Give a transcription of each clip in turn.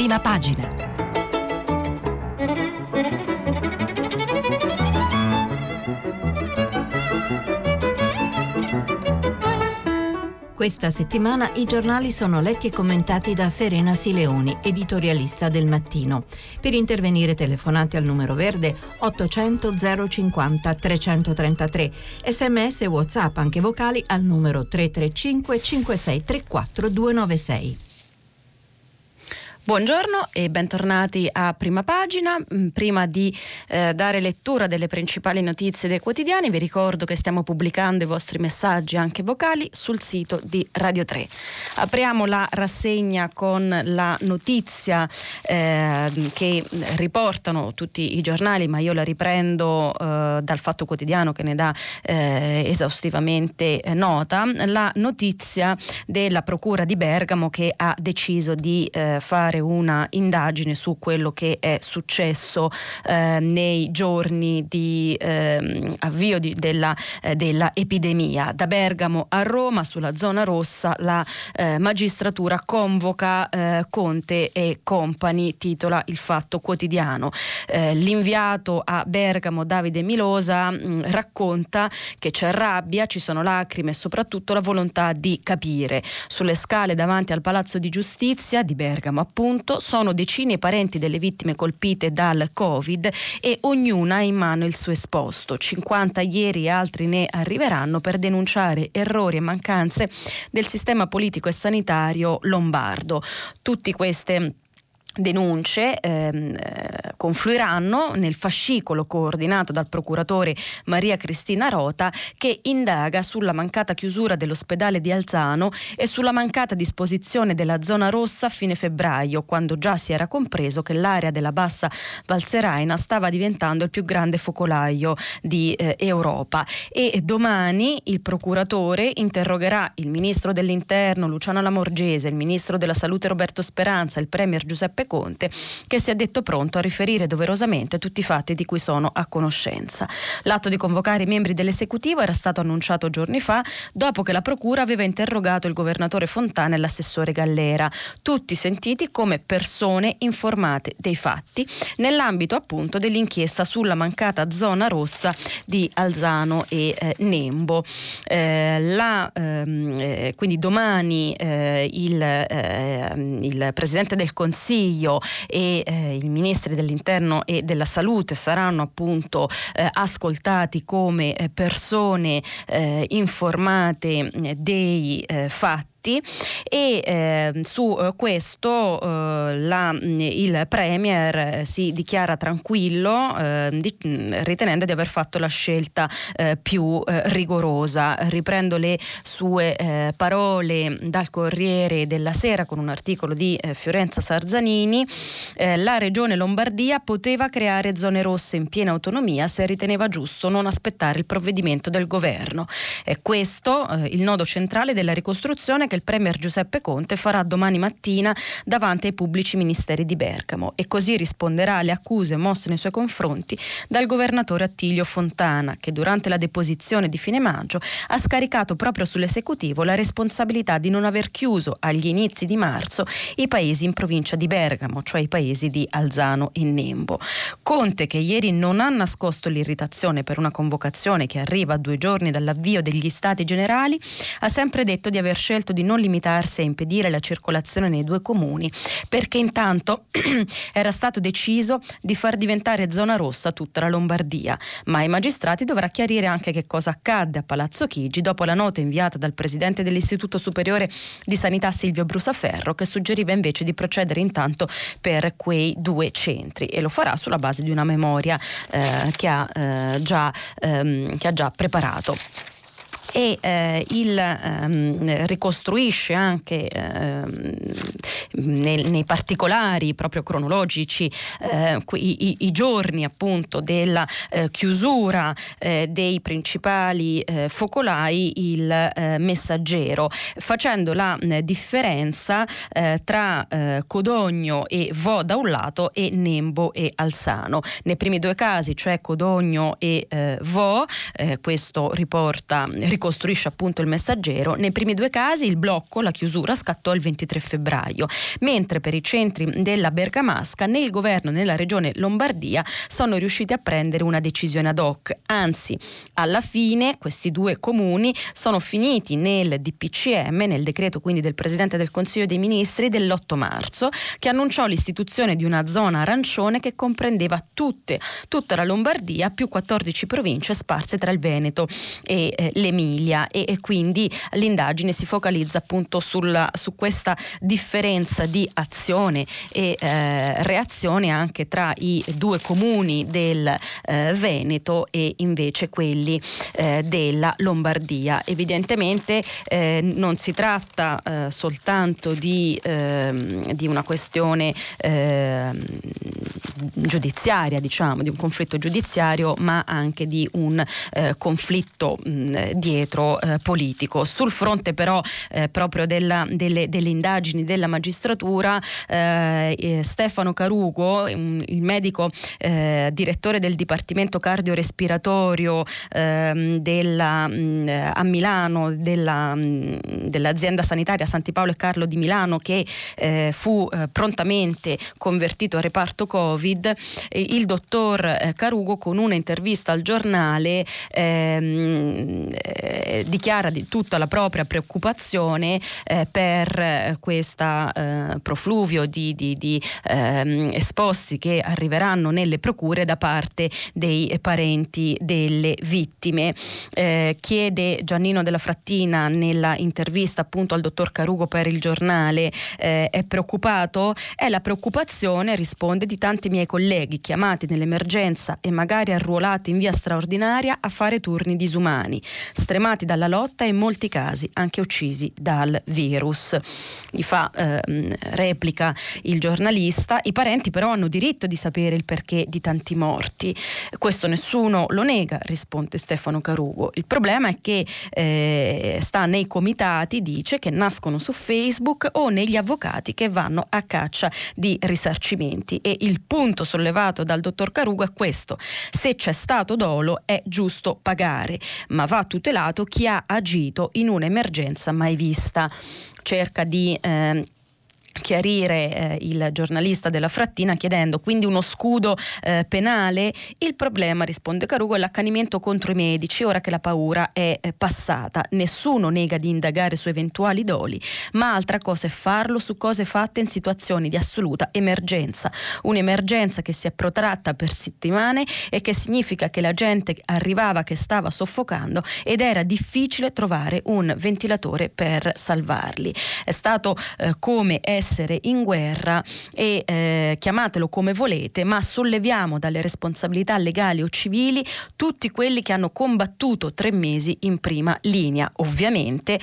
prima pagina. Questa settimana i giornali sono letti e commentati da Serena Sileoni, editorialista del mattino. Per intervenire telefonate al numero verde 800 050 333, sms e whatsapp anche vocali al numero 335 5634 296. Buongiorno e bentornati a Prima Pagina. Mm, prima di eh, dare lettura delle principali notizie dei quotidiani, vi ricordo che stiamo pubblicando i vostri messaggi anche vocali sul sito di Radio 3. Apriamo la rassegna con la notizia eh, che riportano tutti i giornali, ma io la riprendo eh, dal Fatto Quotidiano che ne dà eh, esaustivamente nota, la notizia della Procura di Bergamo che ha deciso di eh, fare una indagine su quello che è successo eh, nei giorni di eh, avvio di, della, eh, della, epidemia. Da Bergamo a Roma, sulla zona rossa, la eh, magistratura convoca eh, Conte e Company, titola il Fatto Quotidiano. Eh, l'inviato a Bergamo, Davide Milosa, mh, mm, racconta che c'è rabbia, ci sono lacrime e soprattutto la volontà di capire. Sulle scale davanti al Palazzo di Giustizia di Bergamo, appunto, appunto sono decine i parenti delle vittime colpite dal Covid e ognuna ha in mano il suo esposto. 50 ieri e altri ne arriveranno per denunciare errori e mancanze del sistema politico e sanitario lombardo. Tutti queste denunce ehm, eh, confluiranno nel fascicolo coordinato dal procuratore Maria Cristina Rota che indaga sulla mancata chiusura dell'ospedale di Alzano e sulla mancata disposizione della zona rossa a fine febbraio, quando già si era compreso che l'area della bassa Valseraina stava diventando il più grande focolaio di eh, Europa. E domani il procuratore interrogherà il ministro dell'interno Luciano Lamorgese, il ministro della salute Roberto Speranza, il premier Giuseppe Giuseppe Conte, che si è detto pronto a riferire doverosamente tutti i fatti di cui sono a conoscenza. L'atto di convocare i membri dell'esecutivo era stato annunciato giorni fa, dopo che la Procura aveva interrogato il governatore Fontana e l'assessore Gallera, tutti sentiti come persone informate dei fatti, nell'ambito appunto dell'inchiesta sulla mancata zona rossa di Alzano e eh, Nembo. Eh, la, ehm, eh, quindi domani eh, il, eh, il Presidente del Consiglio Consiglio e eh, i ministri dell'interno e della salute saranno appunto eh, ascoltati come eh, persone eh, informate eh, dei fatti diritti e eh, su eh, questo eh, la, il Premier eh, si dichiara tranquillo ehm, di, ritenendo di aver fatto la scelta eh, più eh, rigorosa. Riprendo le sue parole dal Corriere della Sera con un articolo di Fiorenza Sarzanini. la Regione Lombardia poteva creare zone rosse in piena autonomia se riteneva giusto non aspettare il provvedimento del governo. È questo il nodo centrale della ricostruzione che il Premier Giuseppe Conte farà domani mattina davanti ai pubblici ministeri di Bergamo e così risponderà alle accuse mosse nei suoi confronti dal governatore Attilio Fontana che durante la deposizione di fine maggio ha scaricato proprio sull'esecutivo la responsabilità di non aver chiuso agli inizi di marzo i paesi in provincia di Bergamo, cioè i paesi di Alzano e Nembo. Conte che ieri non ha nascosto l'irritazione per una convocazione che arriva a due giorni dall'avvio degli stati generali, ha sempre detto di aver scelto di non limitarsi a impedire la circolazione nei due comuni, perché intanto era stato deciso di far diventare zona rossa tutta la Lombardia, ma ai magistrati dovrà chiarire anche che cosa accadde a Palazzo Chigi dopo la nota inviata dal presidente dell'Istituto Superiore di Sanità Silvio Brusaferro che suggeriva invece di procedere intanto per quei due centri e lo farà sulla base di una memoria eh, che, ha, eh, già, ehm, che ha già preparato e eh, il, ehm, ricostruisce anche ehm, nei, nei, particolari proprio cronologici eh, i, i, giorni appunto della eh, chiusura eh, dei principali eh, focolai il eh, messaggero facendo la differenza tra Codogno e Vo da un lato e Nembo e Alzano. Nei primi due casi cioè Codogno e Vo questo riporta ricostruisce appunto il messaggero. Nei primi due casi il blocco, la chiusura, scattò il 23 febbraio mentre per i centri della Bergamasca né il governo né la regione Lombardia sono riusciti a prendere una decisione ad hoc, anzi alla fine questi due comuni sono finiti nel DPCM, nel decreto quindi del Presidente del Consiglio dei Ministri dell'8 marzo, che annunciò l'istituzione di una zona arancione che comprendeva tutte, tutta la Lombardia più 14 province sparse tra il Veneto e eh, l'Emilia e, e, quindi l'indagine si focalizza appunto sulla, su questa differenza di azione e eh, reazione anche tra i due comuni del eh, Veneto e invece quelli eh, della Lombardia. Evidentemente eh, non si tratta eh, soltanto di, ehm, di, una questione ehm, giudiziaria, diciamo, di un conflitto giudiziario, ma anche di un eh, conflitto mh, dietro eh, politico. Sul fronte però eh, proprio della, delle, delle, indagini della magistratura, eh, eh, Stefano Carugo, il medico eh, direttore del Dipartimento Cardiorespiratorio ehm, della, mh, a Milano della, mh, dell'azienda sanitaria Santi Paolo e Carlo di Milano che fu prontamente convertito a reparto Covid, il dottor Carugo con un'intervista al giornale ehm, eh, dichiara di tutta la propria preoccupazione eh, per questo eh, profluvio di, di, di ehm, esposti che arriveranno nelle procure da parte dei parenti delle vittime. Eh, chiede Giannino della Frattina nella intervista appunto al dottor Carugo per il giornale eh, è preoccupato? È la preoccupazione, risponde, di tanti miei colleghi chiamati nell'emergenza e magari arruolati in via straordinaria a fare turni disumani, stremati dalla lotta e in molti casi anche uccisi dal virus. Gli fa eh, replica il giornalista, i parenti però hanno diritto di sapere il perché di tanti morti. Questo nessuno lo nega, risponde Stefano Carugo. Il problema è che eh, sta nei comitati, dice, che nascono su Facebook o negli avvocati che vanno a caccia di risarcimenti e il punto sollevato dal dottor Carugo è questo. Se c'è stato dolo è giusto pagare, ma va tutelato chi ha agito in un'emergenza mai vista. Cerca di eh, chiarire eh, il giornalista della Frattina chiedendo quindi uno scudo eh, penale. Il problema risponde Carugo è l'accanimento contro i medici ora che la paura è eh, passata. Nessuno nega di indagare su eventuali doli ma altra cosa è farlo su cose fatte in situazioni di assoluta emergenza. Un'emergenza che si è protratta per settimane e che significa che la gente arrivava che stava soffocando ed era difficile trovare un ventilatore per salvarli. È stato eh, come è essere in guerra e eh, chiamatelo come volete, ma solleviamo dalle responsabilità legali o civili tutti quelli che hanno combattuto tre mesi in prima linea. Ovviamente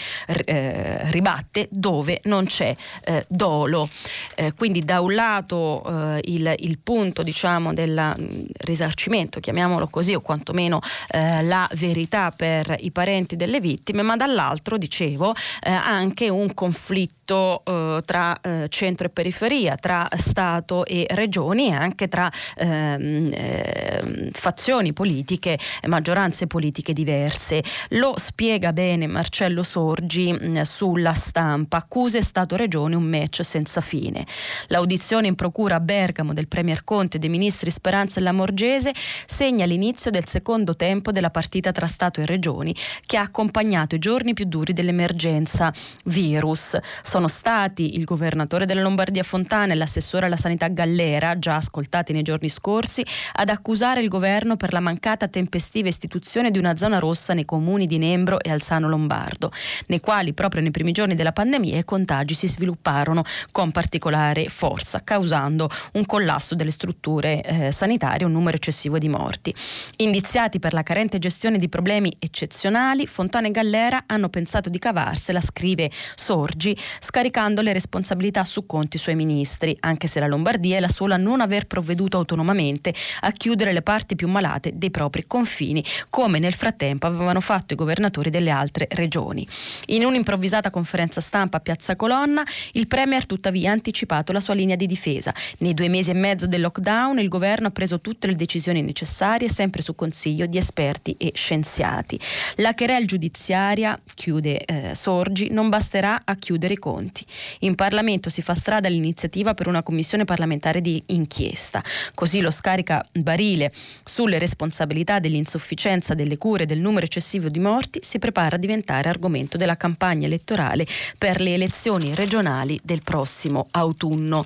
eh, ribatte dove non c'è eh, dolo. Eh, quindi da un lato eh, il, il, punto diciamo del mm, risarcimento, chiamiamolo così, o quantomeno eh, la verità per i parenti delle vittime, ma dall'altro, dicevo, anche un conflitto tra eh, centro e periferia, tra Stato e regioni e anche tra ehm, eh, fazioni politiche, maggioranze politiche diverse. Lo spiega bene Marcello Sorgi mh, mm, sulla stampa. Accuse Stato-Regione un match senza fine. L'audizione in procura a Bergamo del Premier Conte e dei ministri Speranza e Lamorgese segna l'inizio del secondo tempo della partita tra Stato e Regioni che ha accompagnato i giorni più duri dell'emergenza virus. Sono stati il governo governatore della Lombardia Fontana e l'assessore alla sanità Gallera, già ascoltati nei giorni scorsi, ad accusare il governo per la mancata tempestiva istituzione di una zona rossa nei comuni di Nembro e Alzano Lombardo, nei quali proprio nei primi giorni della pandemia i contagi si svilupparono con particolare forza, causando un collasso delle strutture eh, sanitarie e un numero eccessivo di morti. Indiziati per la carente gestione di problemi eccezionali, Fontana e Gallera hanno pensato di cavarsela, scrive Sorgi, scaricando le responsabilità responsabilità su conti suoi ministri, anche se la Lombardia è la sola a non aver provveduto autonomamente a chiudere le parti più malate dei propri confini, come nel frattempo avevano fatto i governatori delle altre regioni. In un'improvvisata conferenza stampa a Piazza Colonna, il Premier tuttavia ha anticipato la sua linea di difesa. Nei due mesi e mezzo del lockdown il governo ha preso tutte le decisioni necessarie, sempre su consiglio di esperti e scienziati. La querel giudiziaria, chiude eh, Sorgi, non basterà a chiudere i conti. In Parlamento Parlamento si fa strada l'iniziativa per una commissione parlamentare di inchiesta. Così lo scarica barile sulle responsabilità dell'insufficienza delle cure e del numero eccessivo di morti si prepara a diventare argomento della campagna elettorale per le elezioni regionali del prossimo autunno.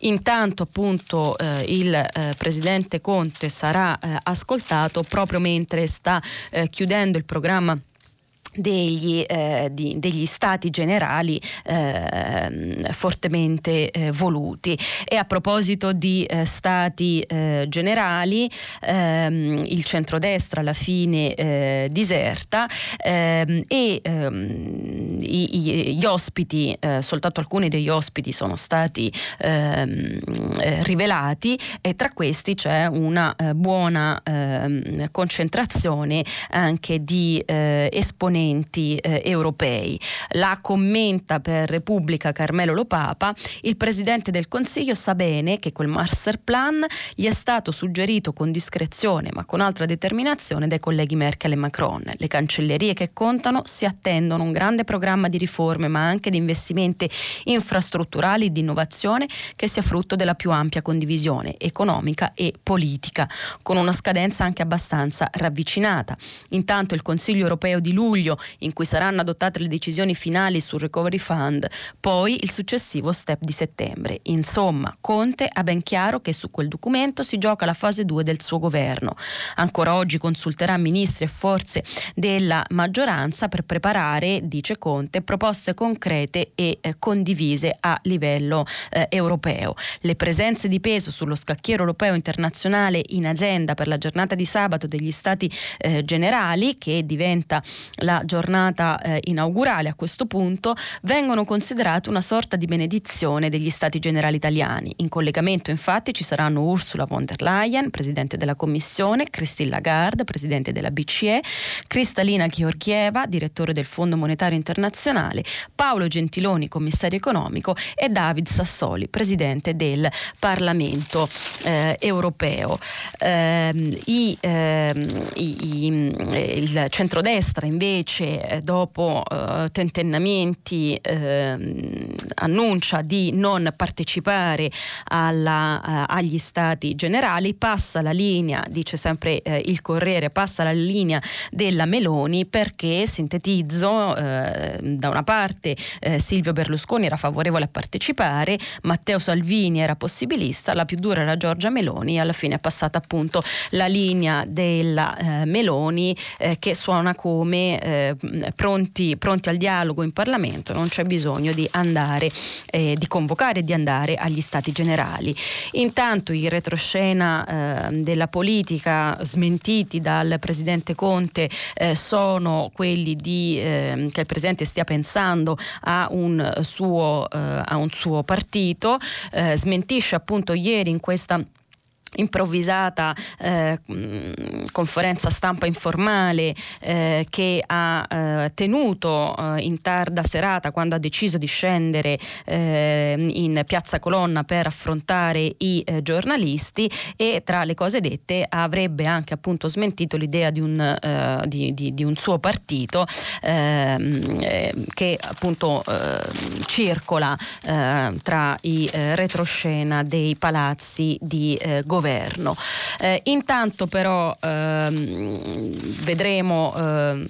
Intanto appunto eh, il eh, presidente Conte sarà eh, ascoltato proprio mentre sta eh, chiudendo il programma degli, eh, di, degli, stati generali eh, fortemente eh, voluti. E a proposito di eh, stati eh, generali, ehm, il centrodestra alla fine eh, diserta ehm, e ehm, i, gli ospiti, soltanto alcuni degli ospiti sono stati ehm, rivelati e tra questi c'è una buona ehm, concentrazione anche di esponenti esponenti eh, europei. La commenta per Repubblica Carmelo Lopapa, il Presidente del Consiglio sa bene che quel master plan gli è stato suggerito con discrezione ma con altra determinazione dai colleghi Merkel e Macron. Le cancellerie che contano si attendono un grande programma di riforme ma anche di investimenti infrastrutturali e di innovazione che sia frutto della più ampia condivisione economica e politica, con una scadenza anche abbastanza ravvicinata. Intanto il Consiglio europeo di luglio in cui saranno adottate le decisioni finali sul Recovery Fund, poi il successivo step di settembre. Insomma, Conte ha ben chiaro che su quel documento si gioca la fase 2 del suo governo. Ancora oggi consulterà ministri e forze della maggioranza per preparare, dice Conte, proposte concrete e eh, condivise a livello eh, europeo. Le presenze di peso sullo scacchiere europeo internazionale in agenda per la giornata di sabato degli Stati eh, Generali, che diventa la giornata eh, inaugurale a questo punto, vengono considerate una sorta di benedizione degli Stati Generali italiani. In collegamento infatti ci saranno Ursula von der Leyen, Presidente della Commissione, Christine Lagarde, Presidente della BCE, Kristalina Georgieva, Direttore del Fondo Monetario Internazionale, Paolo Gentiloni, Commissario Economico e David Sassoli, Presidente del Parlamento eh, Europeo. Eh, i, i, il centrodestra invece invece eh, dopo eh, tentennamenti eh, annuncia di non partecipare alla, eh, agli stati generali, passa la linea, dice sempre eh, il Corriere, passa la linea della Meloni perché, sintetizzo, da una parte Silvio Berlusconi era favorevole a partecipare, Matteo Salvini era possibilista, la più dura era Giorgia Meloni e alla fine è passata appunto la linea della Meloni che suona come eh, pronti, pronti, al dialogo in Parlamento, non c'è bisogno di andare, eh, di convocare di andare agli stati generali. Intanto i retroscena eh, della politica smentiti dal Presidente Conte eh, sono quelli di, ehm, che il Presidente stia pensando a un suo, eh, a un suo partito, eh, smentisce appunto ieri in questa improvvisata eh, conferenza stampa informale eh, che ha eh, tenuto eh, in tarda serata quando ha deciso di scendere eh, in piazza Colonna per affrontare i eh, giornalisti e tra le cose dette avrebbe anche appunto smentito l'idea di un, di, di, di un suo partito ehm, che appunto circola tra i retroscena dei palazzi di governo governo. Eh, intanto però ehm, vedremo, ehm,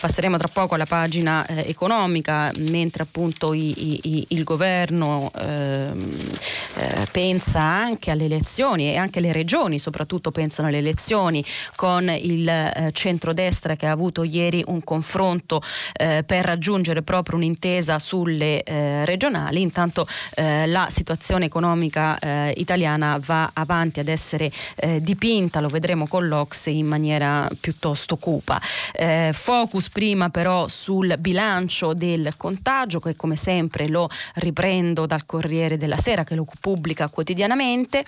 passeremo tra poco alla pagina eh, economica, mentre appunto i, i, il governo ehm, eh, pensa anche alle elezioni e anche le regioni soprattutto pensano alle elezioni con il eh, centrodestra che ha avuto ieri un confronto eh, per raggiungere proprio un'intesa sulle eh, regionali. Intanto la situazione economica italiana va avanti avanti ad essere eh, dipinta, lo vedremo con l'Ox in maniera piuttosto cupa. Eh, focus prima però sul bilancio del contagio che come sempre lo riprendo dal Corriere della Sera che lo pubblica quotidianamente,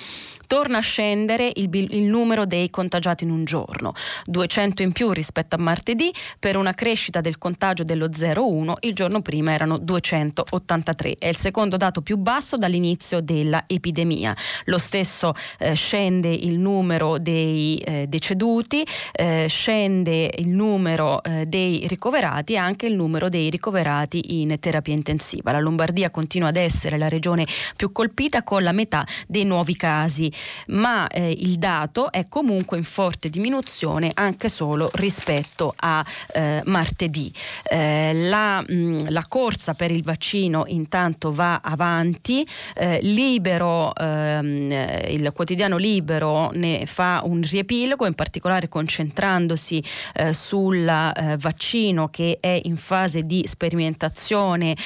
torna a scendere il, il numero dei contagiati in un giorno, 200 in più rispetto a martedì per una crescita del contagio dello 0,1, il giorno prima erano 283, è il secondo dato più basso dall'inizio della epidemia. Lo stesso eh, scende il numero dei eh, deceduti, eh, scende il numero eh, dei ricoverati e anche il numero dei ricoverati in terapia intensiva. La Lombardia continua ad essere la regione più colpita con la metà dei nuovi casi, ma eh, il dato è comunque in forte diminuzione anche solo rispetto a eh, martedì. Eh, la, mh, la, corsa per il vaccino intanto va avanti, eh, Libero, ehm, il quotidiano Libero ne fa un riepilogo, in particolare concentrandosi eh, sul vaccino che è in fase di sperimentazione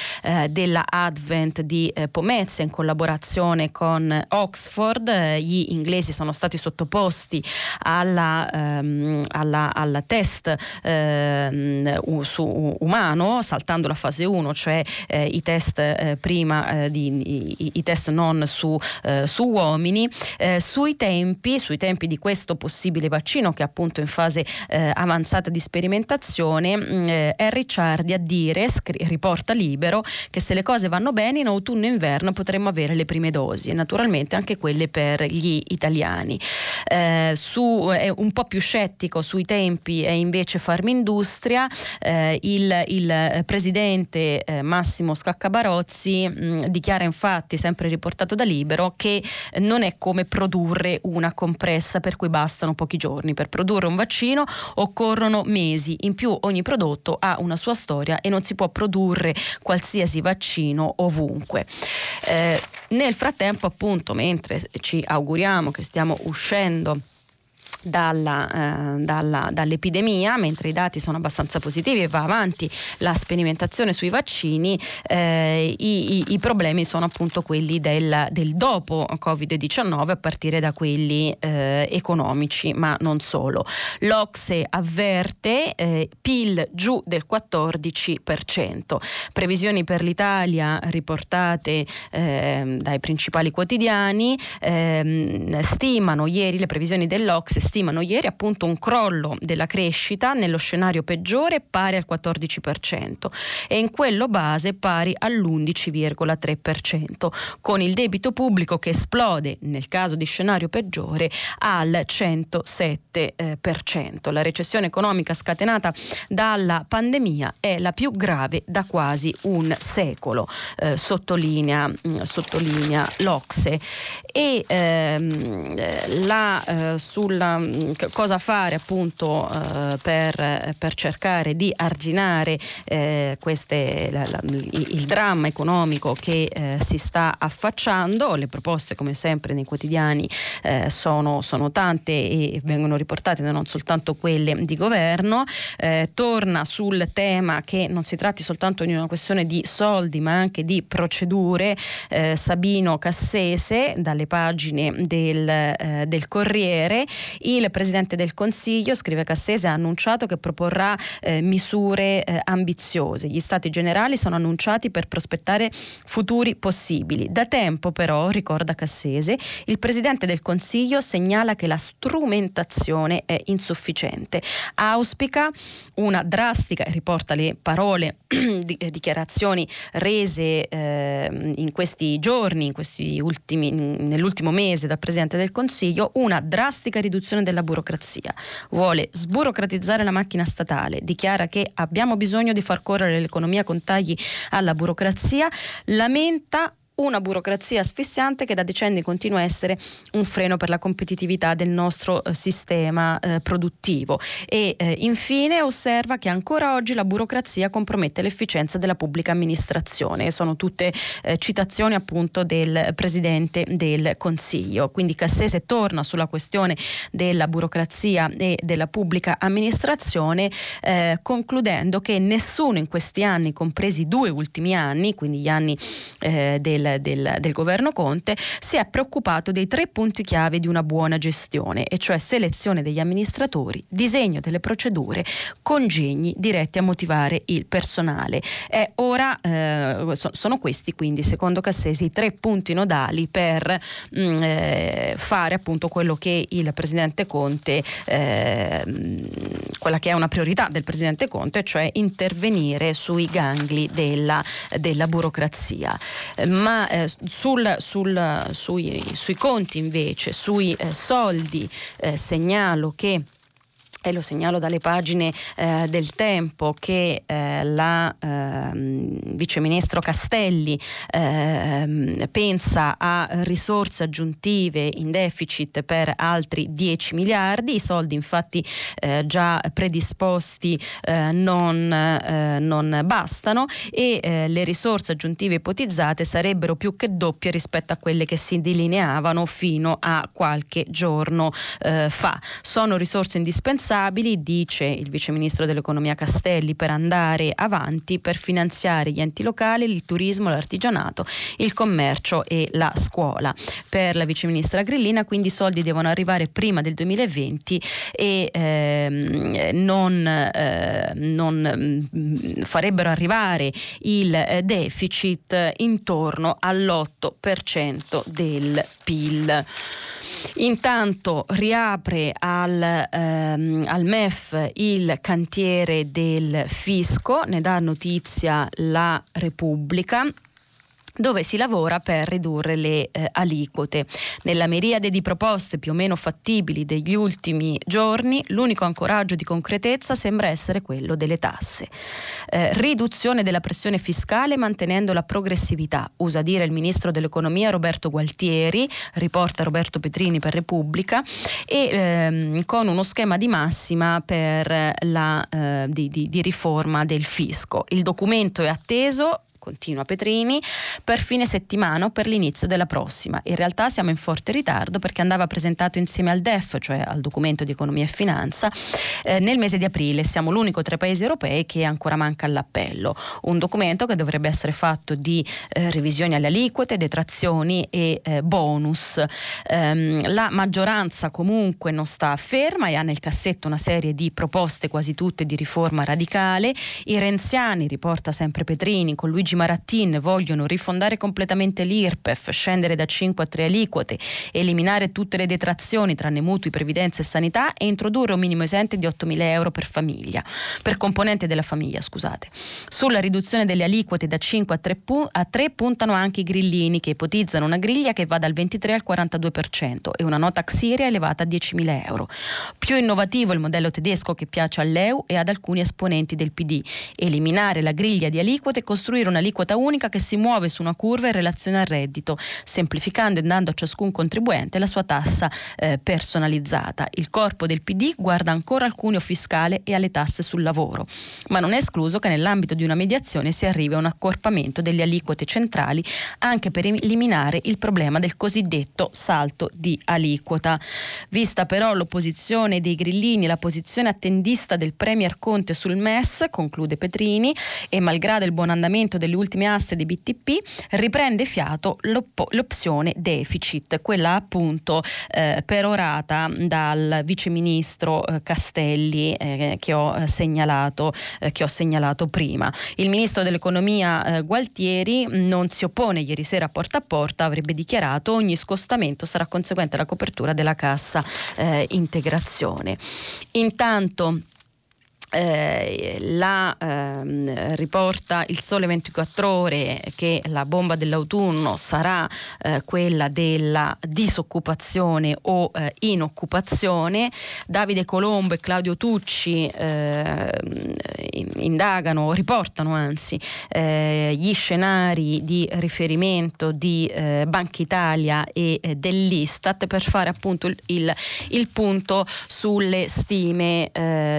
della Advent di Pomezia in collaborazione con Oxford. Gli inglesi sono stati sottoposti alla, ehm, alla, alla test ehm, su umano, saltando la fase 1, cioè eh, i test eh, prima eh, di, i, i, test non su, eh, su uomini, eh, sui tempi, sui tempi di questo possibile vaccino che è appunto in fase eh, avanzata di sperimentazione, mh, mm, è Ricciardi a dire, scri- riporta libero, che se le cose vanno bene in autunno e inverno potremmo avere le prime dosi naturalmente anche quelle per gli italiani. su, è un po' più scettico sui tempi è invece Farmindustria, eh, il, il, presidente eh, Massimo Scaccabarozzi mh, dichiara infatti, sempre riportato da Libero, che non è come produrre una compressa per cui bastano pochi giorni. Per produrre un vaccino occorrono mesi, in più ogni prodotto ha una sua storia e non si può produrre qualsiasi vaccino ovunque. Eh, nel frattempo, appunto, mentre ci auguriamo che stiamo uscendo dalla, eh, dalla, dall'epidemia, mentre i dati sono abbastanza positivi e va avanti la sperimentazione sui vaccini, eh, i, i, i, problemi sono appunto quelli del, del, dopo Covid-19 a partire da quelli eh, economici, ma non solo. L'Ocse avverte eh, PIL giù del 14%. Previsioni per l'Italia riportate ehm, dai principali quotidiani ehm, stimano ieri le previsioni dell'Ocse stimano ieri appunto un crollo della crescita nello scenario peggiore pari al 14% e in quello base pari all'11,3%, con il debito pubblico che esplode nel caso di scenario peggiore al 107%. La recessione economica scatenata dalla pandemia è la più grave da quasi un secolo, eh, sottolinea, mm, sottolinea l'Ocse. E ehm, la, eh, sulla Ehm, cosa fare appunto eh, per, per, cercare di arginare eh, queste, la, la, il, il, dramma economico che eh, si sta affacciando. Le proposte come sempre nei quotidiani eh, sono, sono, tante e vengono riportate non soltanto quelle di governo. Eh, torna sul tema che non si tratti soltanto di una questione di soldi ma anche di procedure. Eh, Sabino Cassese dalle pagine del, del Corriere il Presidente del Consiglio, scrive Cassese, ha annunciato che proporrà eh, misure eh, ambiziose. Gli Stati generali sono annunciati per prospettare futuri possibili. Da tempo però, ricorda Cassese, il Presidente del Consiglio segnala che la strumentazione è insufficiente. Auspica una drastica, riporta le parole di, eh, dichiarazioni rese eh, in questi giorni, in questi ultimi, nell'ultimo mese dal Presidente del Consiglio, una drastica riduzione della burocrazia. Vuole sburocratizzare la macchina statale, dichiara che abbiamo bisogno di far correre l'economia con tagli alla burocrazia, lamenta una burocrazia asfissiante che da decenni continua a essere un freno per la competitività del nostro eh, sistema eh, produttivo e eh, infine osserva che ancora oggi la burocrazia compromette l'efficienza della pubblica amministrazione. Sono tutte eh, citazioni appunto del Presidente del Consiglio. Quindi Cassese torna sulla questione della burocrazia e della pubblica amministrazione eh, concludendo che nessuno in questi anni, compresi i due ultimi anni, quindi gli anni eh, del del, governo Conte, si è preoccupato dei tre punti chiave di una buona gestione, e cioè selezione degli amministratori, disegno delle procedure, congegni diretti a motivare il personale. E ora eh, sono questi quindi, secondo Cassesi, i tre punti nodali per mh, mm, eh, fare appunto quello che il Presidente Conte, eh, quella che è una priorità del Presidente Conte, cioè intervenire sui gangli della, della burocrazia. Ma eh, sul, sul, sui, sui, conti invece, sui eh, soldi, eh, segnalo che e lo segnalo dalle pagine eh, del tempo che eh, la eh, viceministro Castelli ehm, pensa a risorse aggiuntive in deficit per altri 10 miliardi, i soldi infatti eh, già predisposti eh, non, eh, non, bastano e le risorse aggiuntive ipotizzate sarebbero più che doppie rispetto a quelle che si delineavano fino a qualche giorno fa. Sono risorse indispensabili indispensabili, dice il viceministro dell'economia Castelli, per andare avanti, per finanziare gli enti locali, il turismo, l'artigianato, il commercio e la scuola. Per la viceministra Grillina quindi i soldi devono arrivare prima del 2020 e ehm, non, eh, non, mm, farebbero arrivare il eh, deficit intorno all'8% del PIL. Intanto riapre al, ehm, al, MEF il cantiere del fisco, ne dà notizia la Repubblica dove si lavora per ridurre le eh, aliquote. Nella miriade di proposte più o meno fattibili degli ultimi giorni, l'unico ancoraggio di concretezza sembra essere quello delle tasse. Eh, riduzione della pressione fiscale mantenendo la progressività, usa dire il ministro dell'economia Roberto Gualtieri, riporta Roberto Petrini per Repubblica, e ehm, con uno schema di massima la, eh, di, di, di riforma del fisco. Il documento è atteso continua Petrini, per fine settimana o per l'inizio della prossima. In realtà siamo in forte ritardo perché andava presentato insieme al DEF, cioè al documento di economia e finanza, eh, nel mese di aprile. Siamo l'unico tra i paesi europei che ancora manca all'appello. Un documento che dovrebbe essere fatto di eh, revisioni alle aliquote, detrazioni e eh, bonus. Ehm, la maggioranza comunque non sta ferma e ha nel cassetto una serie di proposte, quasi tutte di riforma radicale. I renziani, riporta sempre Petrini, con Luigi Luigi Marattin vogliono rifondare completamente l'IRPEF, scendere da 5 a 3 aliquote, eliminare tutte le detrazioni tranne mutui, previdenza e sanità e introdurre un minimo esente di 8.000 euro per famiglia, per componente della famiglia, scusate. Sulla riduzione delle aliquote da 5 a 3, pu- a 3 puntano anche i grillini che ipotizzano una griglia che va dal 23 al 42% e una nota Xiria elevata a 10.000 euro. Più innovativo il modello tedesco che piace all'EU e ad alcuni esponenti del PD. Eliminare la griglia di aliquote e costruire una aliquota unica che si muove su una curva in relazione al reddito, semplificando e dando a ciascun contribuente la sua tassa eh, personalizzata. Il corpo del PD guarda ancora al cuneo fiscale e alle tasse sul lavoro, ma non è escluso che nell'ambito di una mediazione si arrivi a un accorpamento delle aliquote centrali anche per eliminare il problema del cosiddetto salto di aliquota. Vista però l'opposizione dei grillini e la posizione attendista del Premier Conte sul MES, conclude Petrini, e malgrado il buon andamento delle ultime aste dei BTP, riprende fiato l'opzione deficit, quella appunto eh, perorata dal viceministro eh, Castelli eh, che, ho eh, segnalato, eh, che ho segnalato prima. Il ministro dell'economia eh, Gualtieri non si oppone ieri sera a porta a porta, avrebbe dichiarato ogni scostamento sarà conseguente alla copertura della cassa integrazione. Intanto eh, la eh, riporta il Sole 24 Ore che la bomba dell'autunno sarà eh, quella della disoccupazione o eh, inoccupazione. Davide Colombo e Claudio Tucci eh, indagano, riportano anzi eh, gli scenari di riferimento di Banca Italia e dell'Istat per fare appunto il, il, il punto sulle stime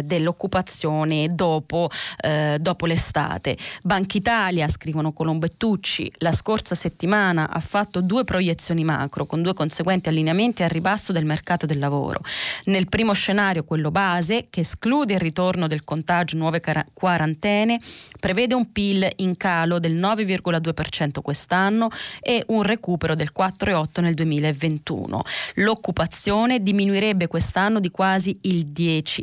dell'occupazione inflazione dopo, eh, dopo l'estate. Banca Italia, scrivono Colombo e Tucci, la scorsa settimana ha fatto due proiezioni macro con due conseguenti allineamenti al ribasso del mercato del lavoro. Nel primo scenario, quello base, che esclude il ritorno del contagio nuove quarantene, prevede un PIL in calo del 9,2% quest'anno e un recupero del 4,8% nel 2021. L'occupazione diminuirebbe quest'anno di quasi il 10%,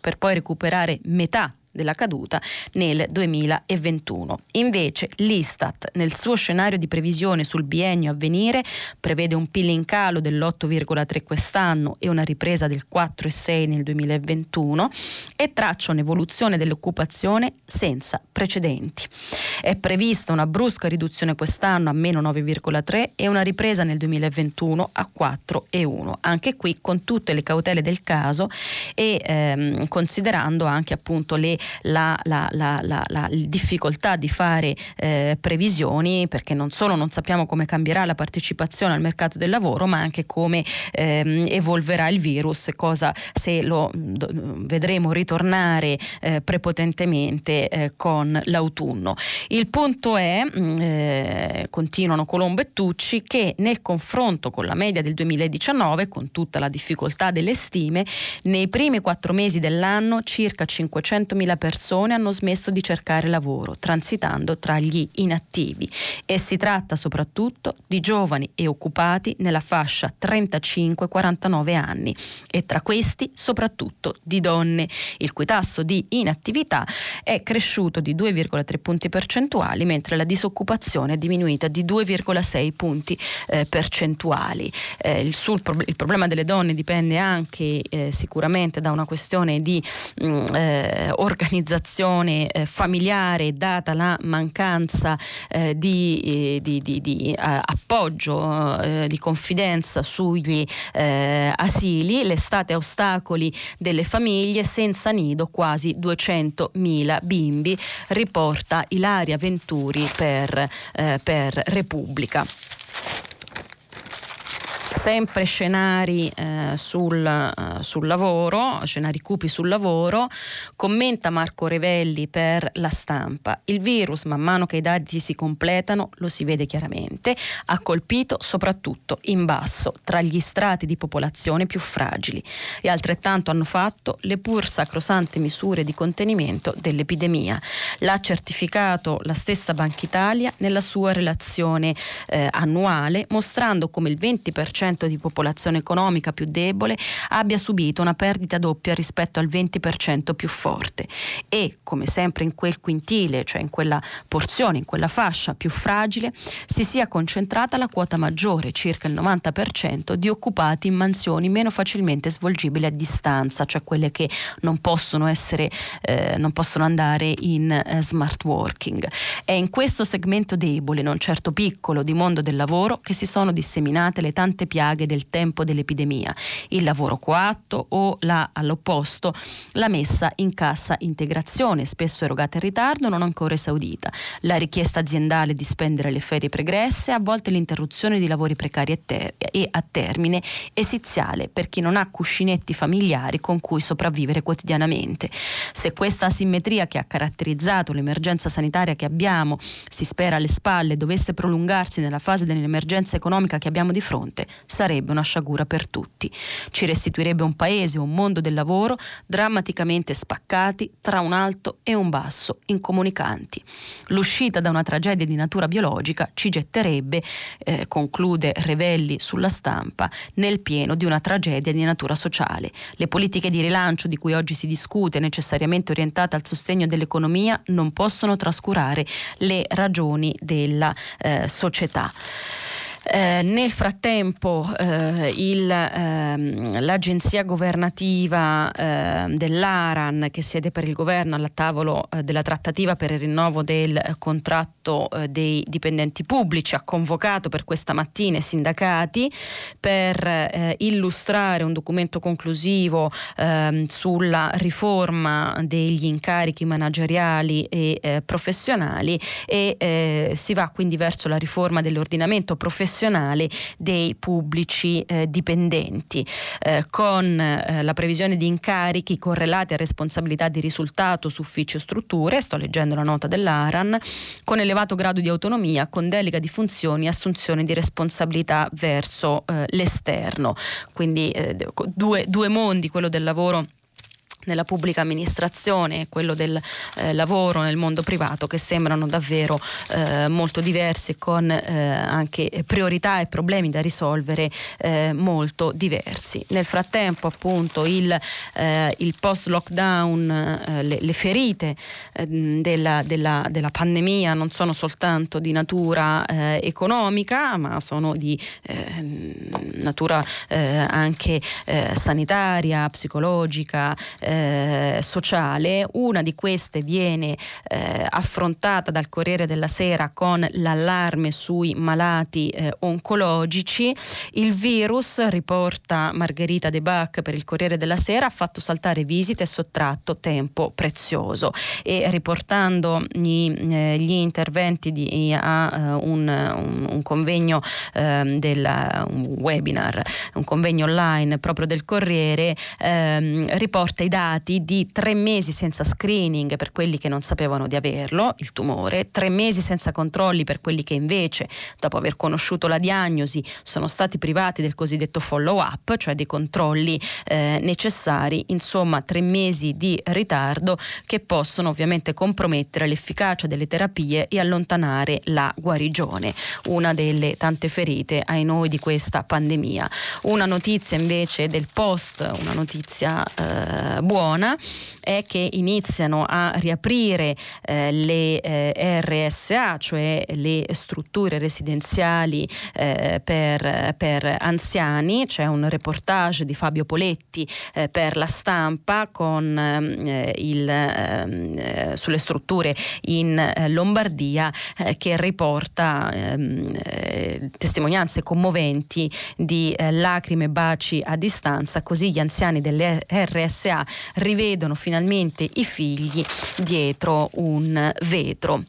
per poi recuperare recuperare metà della caduta nel 2021. Invece l'Istat nel suo scenario di previsione sul biennio a venire prevede un PIL in calo dell'8,3 quest'anno e una ripresa del 4,6 nel 2021 e traccia un'evoluzione dell'occupazione senza precedenti. È prevista una brusca riduzione quest'anno a meno 9,3 e una ripresa nel 2021 a 4,1. Anche qui con tutte le cautele del caso e ehm, considerando anche appunto le, la, la, la, la, difficoltà di fare eh, previsioni perché non solo non sappiamo come cambierà la partecipazione al mercato del lavoro ma anche come ehm, evolverà il virus cosa se lo do, vedremo ritornare eh, prepotentemente eh, con l'autunno. Il punto è, mh, mm, eh, continuano Colombo e Tucci, che nel confronto con la media del 2019, con tutta la difficoltà delle stime, nei primi quattro mesi dell'anno circa 500.000 persone hanno smesso di cercare lavoro, transitando tra gli inattivi. E si tratta soprattutto di giovani e occupati nella fascia 35-49 anni e tra questi soprattutto di donne, il cui tasso di inattività è cresciuto di 2,3 punti percentuali, mentre la disoccupazione è diminuita di 2,6 punti eh, percentuali. Eh, il, sul, il, problema delle donne dipende anche eh, sicuramente da una questione di mh, mm, eh, organizzazione eh, familiare, data la mancanza eh, di, di, di, di appoggio, di confidenza sugli asili, l'estate ostacoli delle famiglie senza nido quasi 200.000 bimbi, riporta Ilaria Venturi per, eh, per Repubblica sempre scenari eh, sul, eh, sul, lavoro, scenari cupi sul lavoro, commenta Marco Revelli per la stampa. Il virus, man mano che i dati si completano, lo si vede chiaramente, ha colpito soprattutto in basso, tra gli strati di popolazione più fragili e altrettanto hanno fatto le pur sacrosante misure di contenimento dell'epidemia. L'ha certificato la stessa Banca Italia nella sua relazione eh, annuale, mostrando come il 20% di popolazione economica più debole abbia subito una perdita doppia rispetto al 20% più forte e come sempre in quel quintile, cioè in quella porzione, in quella fascia più fragile, si sia concentrata la quota maggiore, circa il 90% di occupati in mansioni meno facilmente svolgibili a distanza, cioè quelle che non possono essere, eh, non possono andare in eh, smart working. È in questo segmento debole, non certo piccolo, di mondo del lavoro che si sono disseminate le tante piaghe del tempo dell'epidemia, il lavoro coatto o la, all'opposto. La messa in cassa integrazione, spesso erogata in ritardo, non ancora esaudita, la richiesta aziendale di spendere le ferie pregresse, a volte l'interruzione di lavori precari e, ter- e a termine, esiziale per chi non ha cuscinetti familiari con cui sopravvivere quotidianamente. Se questa asimmetria che ha caratterizzato l'emergenza sanitaria che abbiamo, si spera alle spalle, dovesse prolungarsi nella fase dell'emergenza economica che abbiamo di fronte, sarebbe una sciagura per tutti. Ci restituirebbe un paese, un mondo del lavoro drammaticamente spaccati tra un alto e un basso, incomunicanti. L'uscita da una tragedia di natura biologica ci getterebbe, eh, conclude Revelli sulla stampa, nel pieno di una tragedia di natura sociale. Le politiche di rilancio di cui oggi si discute, necessariamente orientate al sostegno dell'economia, non possono trascurare le ragioni della eh, società. Eh, nel frattempo eh, il, ehm, l'agenzia governativa eh, dell'Aran che siede per il governo al tavolo eh, della trattativa per il rinnovo del contratto eh, dei dipendenti pubblici ha convocato per questa mattina i sindacati per illustrare un documento conclusivo ehm, sulla riforma degli incarichi manageriali e professionali e si va quindi verso la riforma dell'ordinamento professionale professionale dei pubblici eh, dipendenti, eh, con eh, la previsione di incarichi correlati a responsabilità di risultato su uffici o strutture, sto leggendo la nota dell'ARAN, con elevato grado di autonomia, con delega di funzioni e assunzione di responsabilità verso eh, l'esterno. Quindi eh, due, due mondi, quello del lavoro nella pubblica amministrazione e quello del eh, lavoro nel mondo privato che sembrano davvero eh, molto diversi con eh, anche priorità e problemi da risolvere eh, molto diversi. Nel frattempo appunto il, eh, il post lockdown, eh, le, le, ferite della, della, della, pandemia non sono soltanto di natura economica ma sono di natura anche sanitaria, psicologica, eh, sociale. Una di queste viene eh, affrontata dal Corriere della Sera con l'allarme sui malati eh, oncologici. Il virus, riporta Margherita De Bac per il Corriere della Sera, ha fatto saltare visite e sottratto tempo prezioso. E riportando gli, eh, gli interventi di, a uh, un, un, un, convegno um, del un webinar, un convegno online proprio del Corriere, um, riporta i dati dati di tre mesi senza screening per quelli che non sapevano di averlo, il tumore, tre mesi senza controlli per quelli che invece, dopo aver conosciuto la diagnosi, sono stati privati del cosiddetto follow-up, cioè dei controlli eh, necessari, insomma tre mesi di ritardo che possono ovviamente compromettere l'efficacia delle terapie e allontanare la guarigione, una delle tante ferite ai noi di questa pandemia. Una notizia invece del post, una notizia eh, buona è che iniziano a riaprire eh, le eh, RSA, cioè le strutture residenziali eh, per, per, anziani. C'è un reportage di Fabio Poletti eh, per la stampa con, eh, il, ehm, eh, sulle strutture in Lombardia che riporta ehm, testimonianze commoventi di lacrime e baci a distanza, così gli anziani delle RSA rivedono finalmente i figli dietro un vetro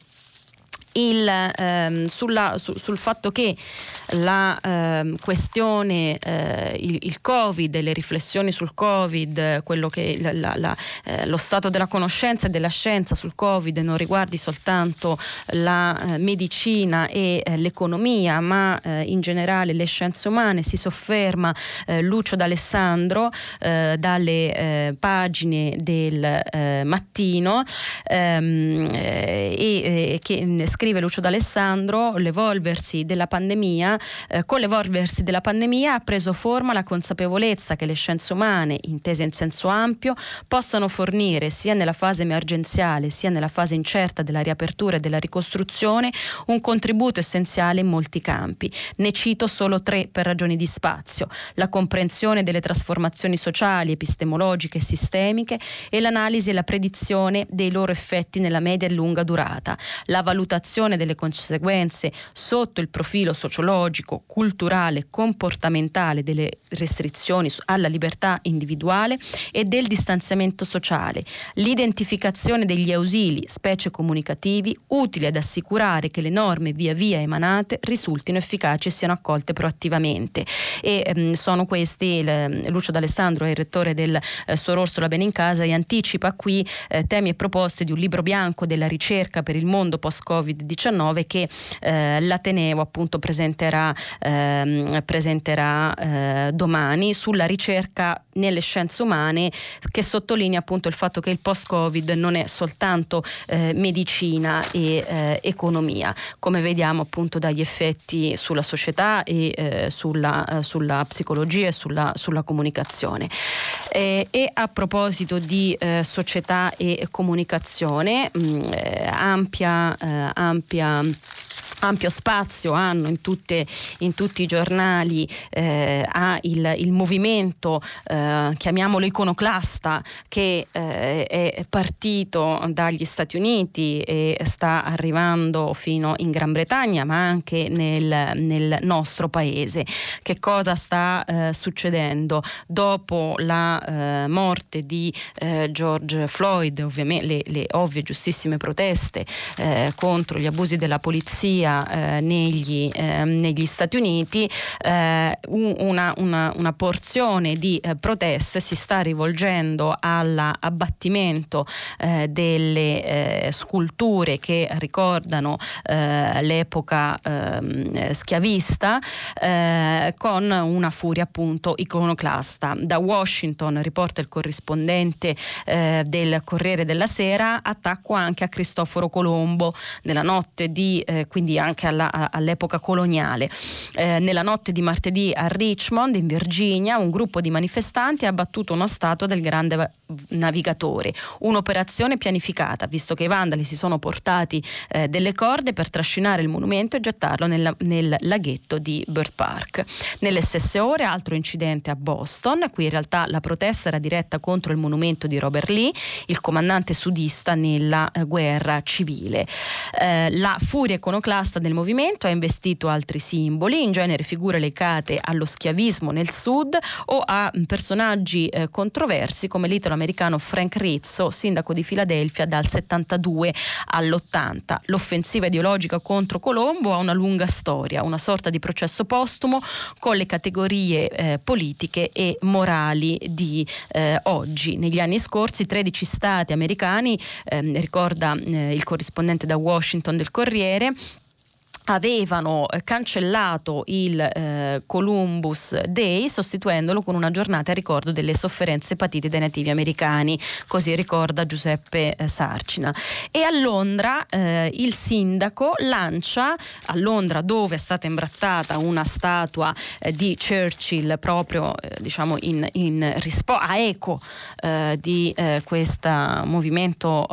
il, ehm, sulla, su, sul fatto che la ehm, questione, eh, il, il, Covid, le riflessioni sul Covid, quello che la, la, eh, lo stato della conoscenza e della scienza sul Covid non riguardi soltanto la eh, medicina e eh, l'economia, ma eh, in generale le scienze umane, si sofferma eh, Lucio D'Alessandro dalle pagine del mattino ehm, e che scrive Lucio D'Alessandro, l'evolversi della pandemia, eh, con l'evolversi della pandemia ha preso forma la consapevolezza che le scienze umane, intese in senso ampio, possano fornire sia nella fase emergenziale sia nella fase incerta della riapertura e della ricostruzione un contributo essenziale in molti campi. Ne cito solo tre per ragioni di spazio: la comprensione delle trasformazioni sociali, epistemologiche e sistemiche e l'analisi e la predizione dei loro effetti nella media e lunga durata, la valutazione valutazione delle conseguenze sotto il profilo sociologico, culturale, comportamentale delle restrizioni alla libertà individuale e del distanziamento sociale, l'identificazione degli ausili, specie comunicativi, utili ad assicurare che le norme via via emanate risultino efficaci e siano accolte proattivamente. E ehm, sono questi, il, Lucio D'Alessandro è il rettore del eh, Sororso La Bene in Casa e anticipa qui eh, temi e proposte di un libro bianco della ricerca per il mondo post-Covid Covid-19 che eh, l'Ateneo appunto presenterà, ehm, presenterà eh, domani sulla ricerca nelle scienze umane che sottolinea appunto il fatto che il post-Covid non è soltanto eh, medicina e eh, economia, come vediamo appunto dagli effetti sulla società e eh, sulla, eh, sulla, psicologia e sulla, sulla comunicazione. E a proposito di società e comunicazione, mh, mm, ampia, ampia ampio spazio hanno in, tutte, in tutti i giornali eh, ha il, il movimento, eh, chiamiamolo iconoclasta, che eh, è partito dagli Stati Uniti e sta arrivando fino in Gran Bretagna, ma anche nel, nel nostro paese. Che cosa sta eh, succedendo? Dopo la eh, morte di eh, George Floyd, ovviamente le, le ovvie giustissime proteste contro gli abusi della polizia eh, negli, eh, negli, Stati Uniti eh, una, una, una, porzione di eh, proteste si sta rivolgendo all'abbattimento eh, delle sculture che ricordano l'epoca ehm, schiavista con una furia appunto iconoclasta. Da Washington riporta il corrispondente del Corriere della Sera attacco anche a Cristoforo Colombo nella notte di, eh, quindi anche alla, all'epoca coloniale. Eh, nella notte di martedì a Richmond, in Virginia, un gruppo di manifestanti ha abbattuto una statua del grande navigatore. Un'operazione pianificata, visto che i vandali si sono portati eh, delle corde per trascinare il monumento e gettarlo nel, nel laghetto di Bird Park. Nelle stesse ore, altro incidente a Boston. Qui in realtà la protesta era diretta contro il monumento di Robert Lee, il comandante sudista nella eh, guerra civile. Eh, la furia iconoclasta del movimento ha investito altri simboli, in genere figure legate allo schiavismo nel sud o a personaggi eh, controversi come l'italo-americano Frank Rizzo, sindaco di Filadelfia dal 72 all'80. L'offensiva ideologica contro Colombo ha una lunga storia, una sorta di processo postumo con le categorie eh, politiche e morali di eh, oggi. Negli anni scorsi 13 stati americani, ehm, ricorda eh, il corrispondente da Washington del Corriere, avevano eh, cancellato il eh, Columbus Day sostituendolo con una giornata a ricordo delle sofferenze patite dai nativi americani, così ricorda Giuseppe eh, Sarcina. E a Londra eh, il sindaco lancia, a Londra dove è stata imbrattata una statua eh, di Churchill proprio eh, diciamo in, in rispo- a eco di questo movimento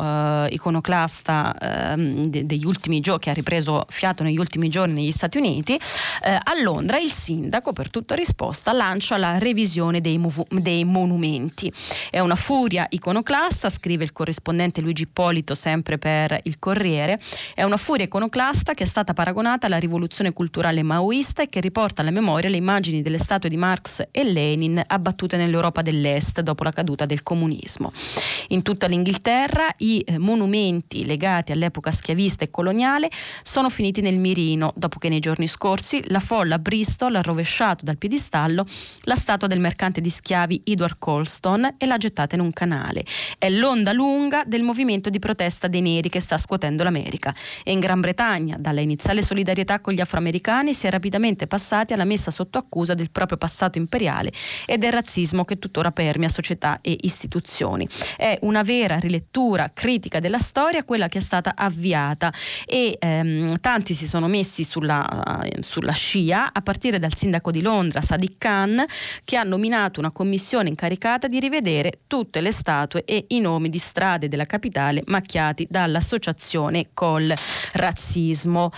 iconoclasta ehm, de- degli ultimi giorni ha ripreso fiato negli ultimi giorni negli Stati Uniti, eh, a Londra il sindaco, per tutta risposta, lancia la revisione dei, mov- dei monumenti. È una furia iconoclasta, scrive il corrispondente Luigi Ippolito sempre per il Corriere, è una furia iconoclasta che è stata paragonata alla rivoluzione culturale maoista e che riporta alla memoria le immagini delle statue di Marx e Lenin abbattute nell'Europa dell'Est dopo la caduta del comunismo. In tutta l'Inghilterra i eh, monumenti legati all'epoca schiavista e coloniale sono finiti nel mirino dopo che nei giorni scorsi la folla a Bristol ha rovesciato dal piedistallo la statua del mercante di schiavi Edward Colston e l'ha gettata in un canale. È l'onda lunga del movimento di protesta dei neri che sta scuotendo l'America e in Gran Bretagna, dalla iniziale solidarietà con gli afroamericani, si è rapidamente passati alla messa sotto accusa del proprio passato imperiale e del razzismo che tuttora permea società e istituzioni. È una vera rilettura critica della storia quella che è stata avviata e ehm, tanti si sono sono messi sulla, sulla scia a partire dal sindaco di Londra, Sadiq Khan, che ha nominato una commissione incaricata di rivedere tutte le statue e i nomi di strade della capitale macchiati dall'associazione col razzismo.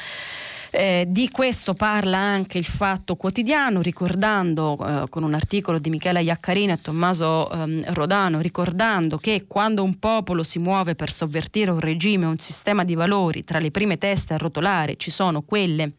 Eh, di questo parla anche il Fatto Quotidiano, ricordando eh, con un articolo di Michela Iaccarino e Tommaso ehm, Rodano, ricordando che quando un popolo si muove per sovvertire un regime, un sistema di valori, tra le prime teste a rotolare ci sono quelle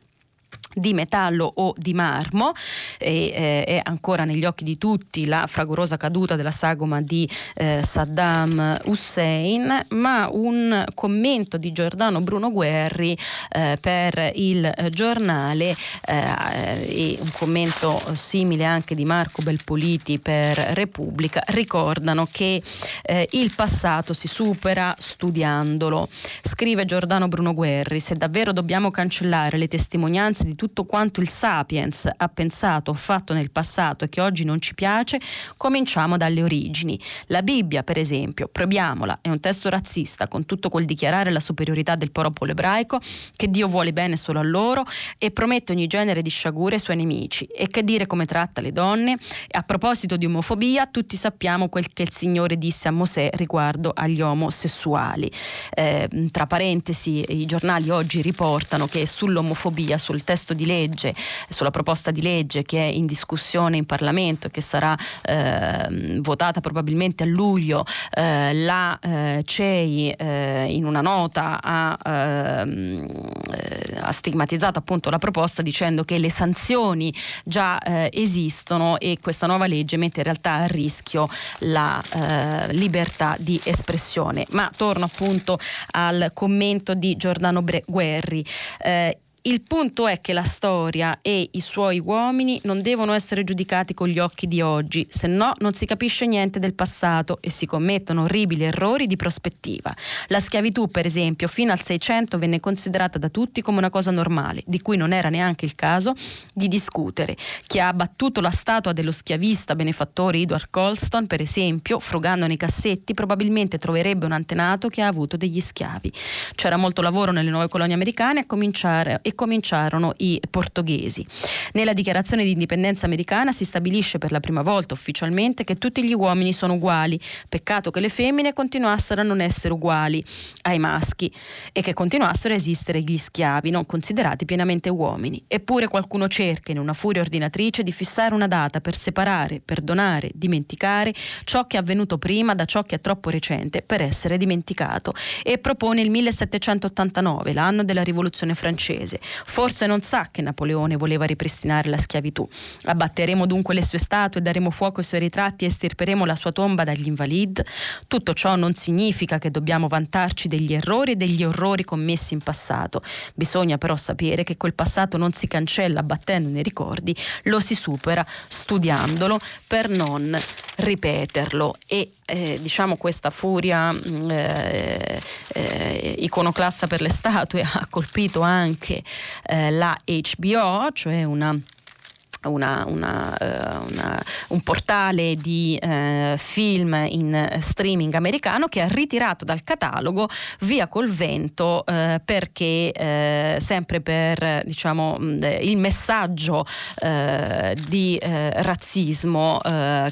di metallo o di marmo e, eh, è ancora negli occhi di tutti la fragorosa caduta della sagoma di eh, Saddam Hussein ma un commento di Giordano Bruno Guerri eh, per il giornale eh, e un commento simile anche di Marco Belpoliti per Repubblica ricordano che eh, il passato si supera studiandolo. Scrive Giordano Bruno Guerri se davvero dobbiamo cancellare le testimonianze di tutto quanto il Sapiens ha pensato, fatto nel passato e che oggi non ci piace, cominciamo dalle origini. La Bibbia, per esempio, proviamola, è un testo razzista con tutto quel dichiarare la superiorità del popolo ebraico, che Dio vuole bene solo a loro e promette ogni genere di sciagure ai suoi nemici. E che dire come tratta le donne? A proposito di omofobia, tutti sappiamo quel che il Signore disse a Mosè riguardo agli omosessuali. Eh, tra parentesi, i giornali oggi riportano che sull'omofobia, sul testo testo di legge, sulla proposta di legge che è in discussione in Parlamento e che sarà eh, votata probabilmente a luglio, eh, la eh, CEI eh, in una nota ha, ehm, eh, ha, stigmatizzato appunto la proposta dicendo che le sanzioni già eh, esistono e questa nuova legge mette in realtà a rischio la libertà di espressione. Ma torno appunto al commento di Giordano Guerri. Il punto è che la storia e i suoi uomini non devono essere giudicati con gli occhi di oggi, se no non si capisce niente del passato e si commettono orribili errori di prospettiva. La schiavitù, per esempio, fino al 600 venne considerata da tutti come una cosa normale, di cui non era neanche il caso di discutere. Chi ha abbattuto la statua dello schiavista benefattore Edward Colston, per esempio, frugando nei cassetti, probabilmente troverebbe un antenato che ha avuto degli schiavi. C'era molto lavoro nelle nuove colonie americane a cominciare cominciarono i portoghesi. Nella dichiarazione di indipendenza americana si stabilisce per la prima volta ufficialmente che tutti gli uomini sono uguali, peccato che le femmine continuassero a non essere uguali ai maschi e che continuassero a esistere gli schiavi non considerati pienamente uomini. Eppure qualcuno cerca in una furia ordinatrice di fissare una data per separare, perdonare, dimenticare ciò che è avvenuto prima da ciò che è troppo recente per essere dimenticato e propone il 1789, l'anno della rivoluzione francese, Forse non sa che Napoleone voleva ripristinare la schiavitù. Abbatteremo dunque le sue statue, daremo fuoco ai suoi ritratti e estirperemo la sua tomba dagli invalid. Tutto ciò non significa che dobbiamo vantarci degli errori e degli orrori commessi in passato. Bisogna però sapere che quel passato non si cancella abbattendo nei ricordi, lo si supera studiandolo per non ripeterlo e eh, diciamo questa furia mm, eh, eh, iconoclasta per le statue ha colpito anche eh, la HBO, cioè una una, una, uh, una, un portale di uh, film in streaming americano che ha ritirato dal catalogo Via col vento uh, perché sempre per diciamo, il messaggio di razzismo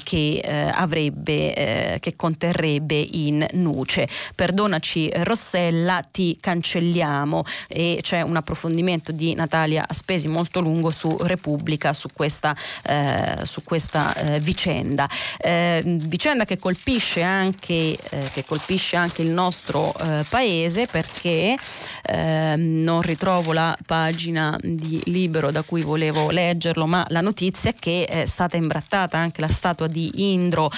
che avrebbe che conterrebbe in nuce. Perdonaci Rossella, ti cancelliamo e c'è un approfondimento di Natalia Aspesi molto lungo su Repubblica su questa, eh, su questa eh, vicenda. Eh, vicenda che colpisce anche, che colpisce anche il nostro paese perché ehm, non ritrovo la pagina di Libero da cui volevo leggerlo, ma la notizia è che è stata imbrattata anche la statua di Indro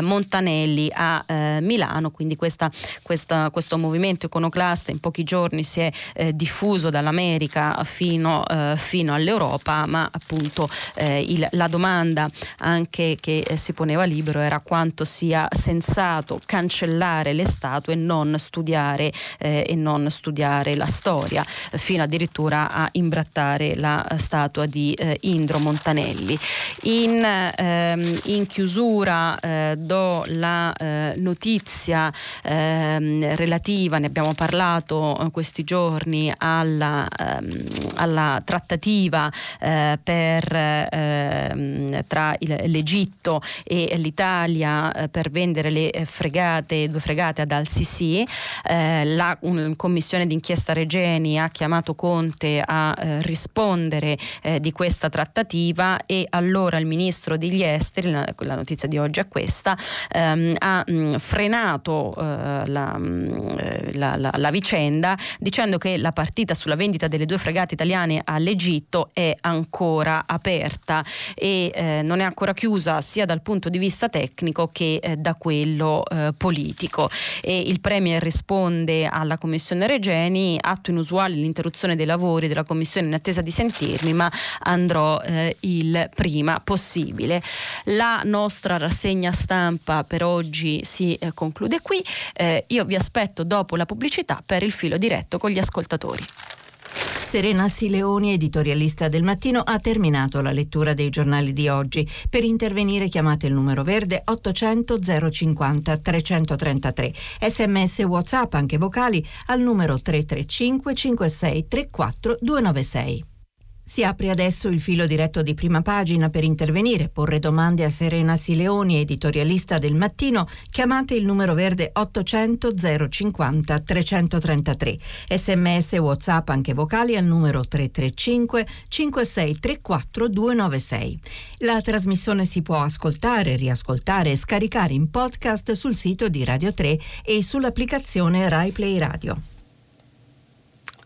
Montanelli a Milano, quindi questa, questa, questo movimento iconoclasta in pochi giorni si è diffuso dall'America fino, fino all'Europa, ma appunto eh, il, la domanda anche che eh, si poneva libero era quanto sia sensato cancellare le statue e non studiare, eh, e non studiare la storia, fino addirittura a imbrattare la statua di eh, Indro Montanelli. In, ehm, in chiusura eh, do la eh, notizia ehm, relativa, ne abbiamo parlato questi giorni, alla, ehm, alla trattativa per ehm, tra il, l'Egitto e l'Italia eh, per vendere le fregate, due fregate ad Al-Sisi. Eh, la un, commissione d'inchiesta Regeni ha chiamato Conte a eh, rispondere eh, di questa trattativa e allora il ministro degli esteri, la, la notizia di oggi è questa, ehm, ha mh, mm, frenato eh, la, mh, mm, eh, la, la, vicenda dicendo che la partita sulla vendita delle due fregate italiane all'Egitto è ancora aperta e eh, non è ancora chiusa sia dal punto di vista tecnico che eh, da quello politico. E il Premier risponde alla Commissione Regeni, atto inusuale l'interruzione dei lavori della Commissione in attesa di sentirmi, ma andrò eh, il prima possibile. La nostra rassegna stampa per oggi si eh, conclude qui. Eh, io vi aspetto dopo la pubblicità per il filo diretto con gli ascoltatori. Serena Sileoni, editorialista del mattino, ha terminato la lettura dei giornali di oggi. Per intervenire chiamate il numero verde 800 050 333. Sms WhatsApp anche vocali al numero 335 56 34 296. Si apre adesso il filo diretto di prima pagina per intervenire, porre domande a Serena Sileoni, editorialista del mattino. Chiamate il numero verde 800 050 333. Sms WhatsApp anche vocali al numero 335 5634 296. La trasmissione si può ascoltare, riascoltare e scaricare in podcast sul sito di Radio 3 e sull'applicazione Rai Play Radio.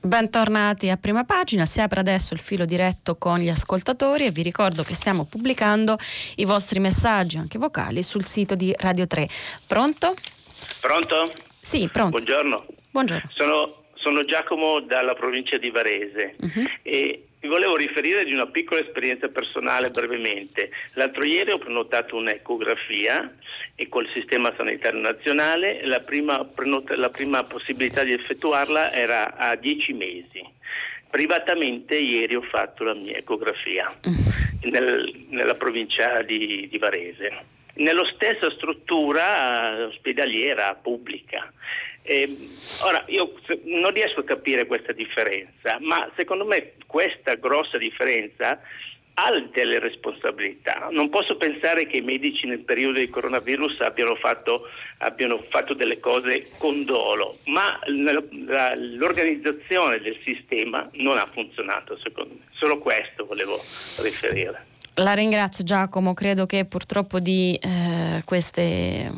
Bentornati a prima pagina, si apre adesso il filo diretto con gli ascoltatori e vi ricordo che stiamo pubblicando i vostri messaggi anche vocali sul sito di Radio 3. Pronto? Pronto? Sì, pronto. Buongiorno. Buongiorno. Sono, sono Giacomo dalla provincia di Varese uh-huh. e vi volevo riferire di una piccola esperienza personale brevemente. L'altro ieri ho prenotato un'ecografia e col sistema sanitario nazionale la prima, prenota- la prima possibilità di effettuarla era a 10 mesi. Privatamente ieri ho fatto la mia ecografia uh-huh. nel, nella provincia di, di Varese nello stessa struttura ospedaliera pubblica. Eh, ora, io non riesco a capire questa differenza, ma secondo me questa grossa differenza ha delle responsabilità. Non posso pensare che i medici nel periodo del coronavirus abbiano fatto, abbiano fatto delle cose con dolo, ma l'organizzazione del sistema non ha funzionato, secondo me. Solo questo volevo riferire. La ringrazio Giacomo, credo che purtroppo di eh, queste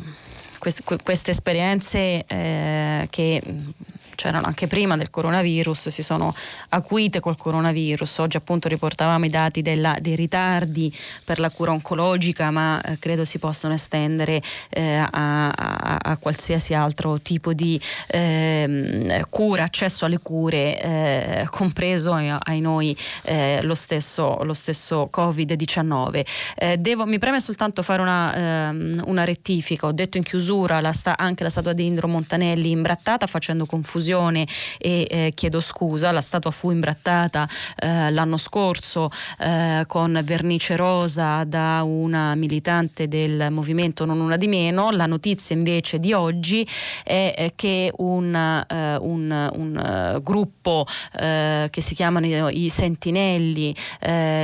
queste, queste esperienze eh, che c'erano anche prima del coronavirus, si sono acuite col coronavirus. Oggi appunto riportavamo i dati della, dei ritardi per la cura oncologica, ma eh, credo si possono estendere eh, a, a, a, qualsiasi altro tipo di eh, cura, accesso alle cure, eh, compreso ai noi eh, lo stesso, lo, stesso, Covid-19. Eh, devo, mi preme soltanto fare una, ehm, una rettifica, ho detto in chiusura la sta, anche la statua di Indro Montanelli imbrattata facendo confusione confusione e eh, chiedo scusa, la statua fu imbrattata eh, l'anno scorso eh, con vernice rosa da una militante del movimento Non Una di Meno, la notizia invece di oggi è eh, che un, eh, un, un eh, gruppo che si chiamano i Sentinelli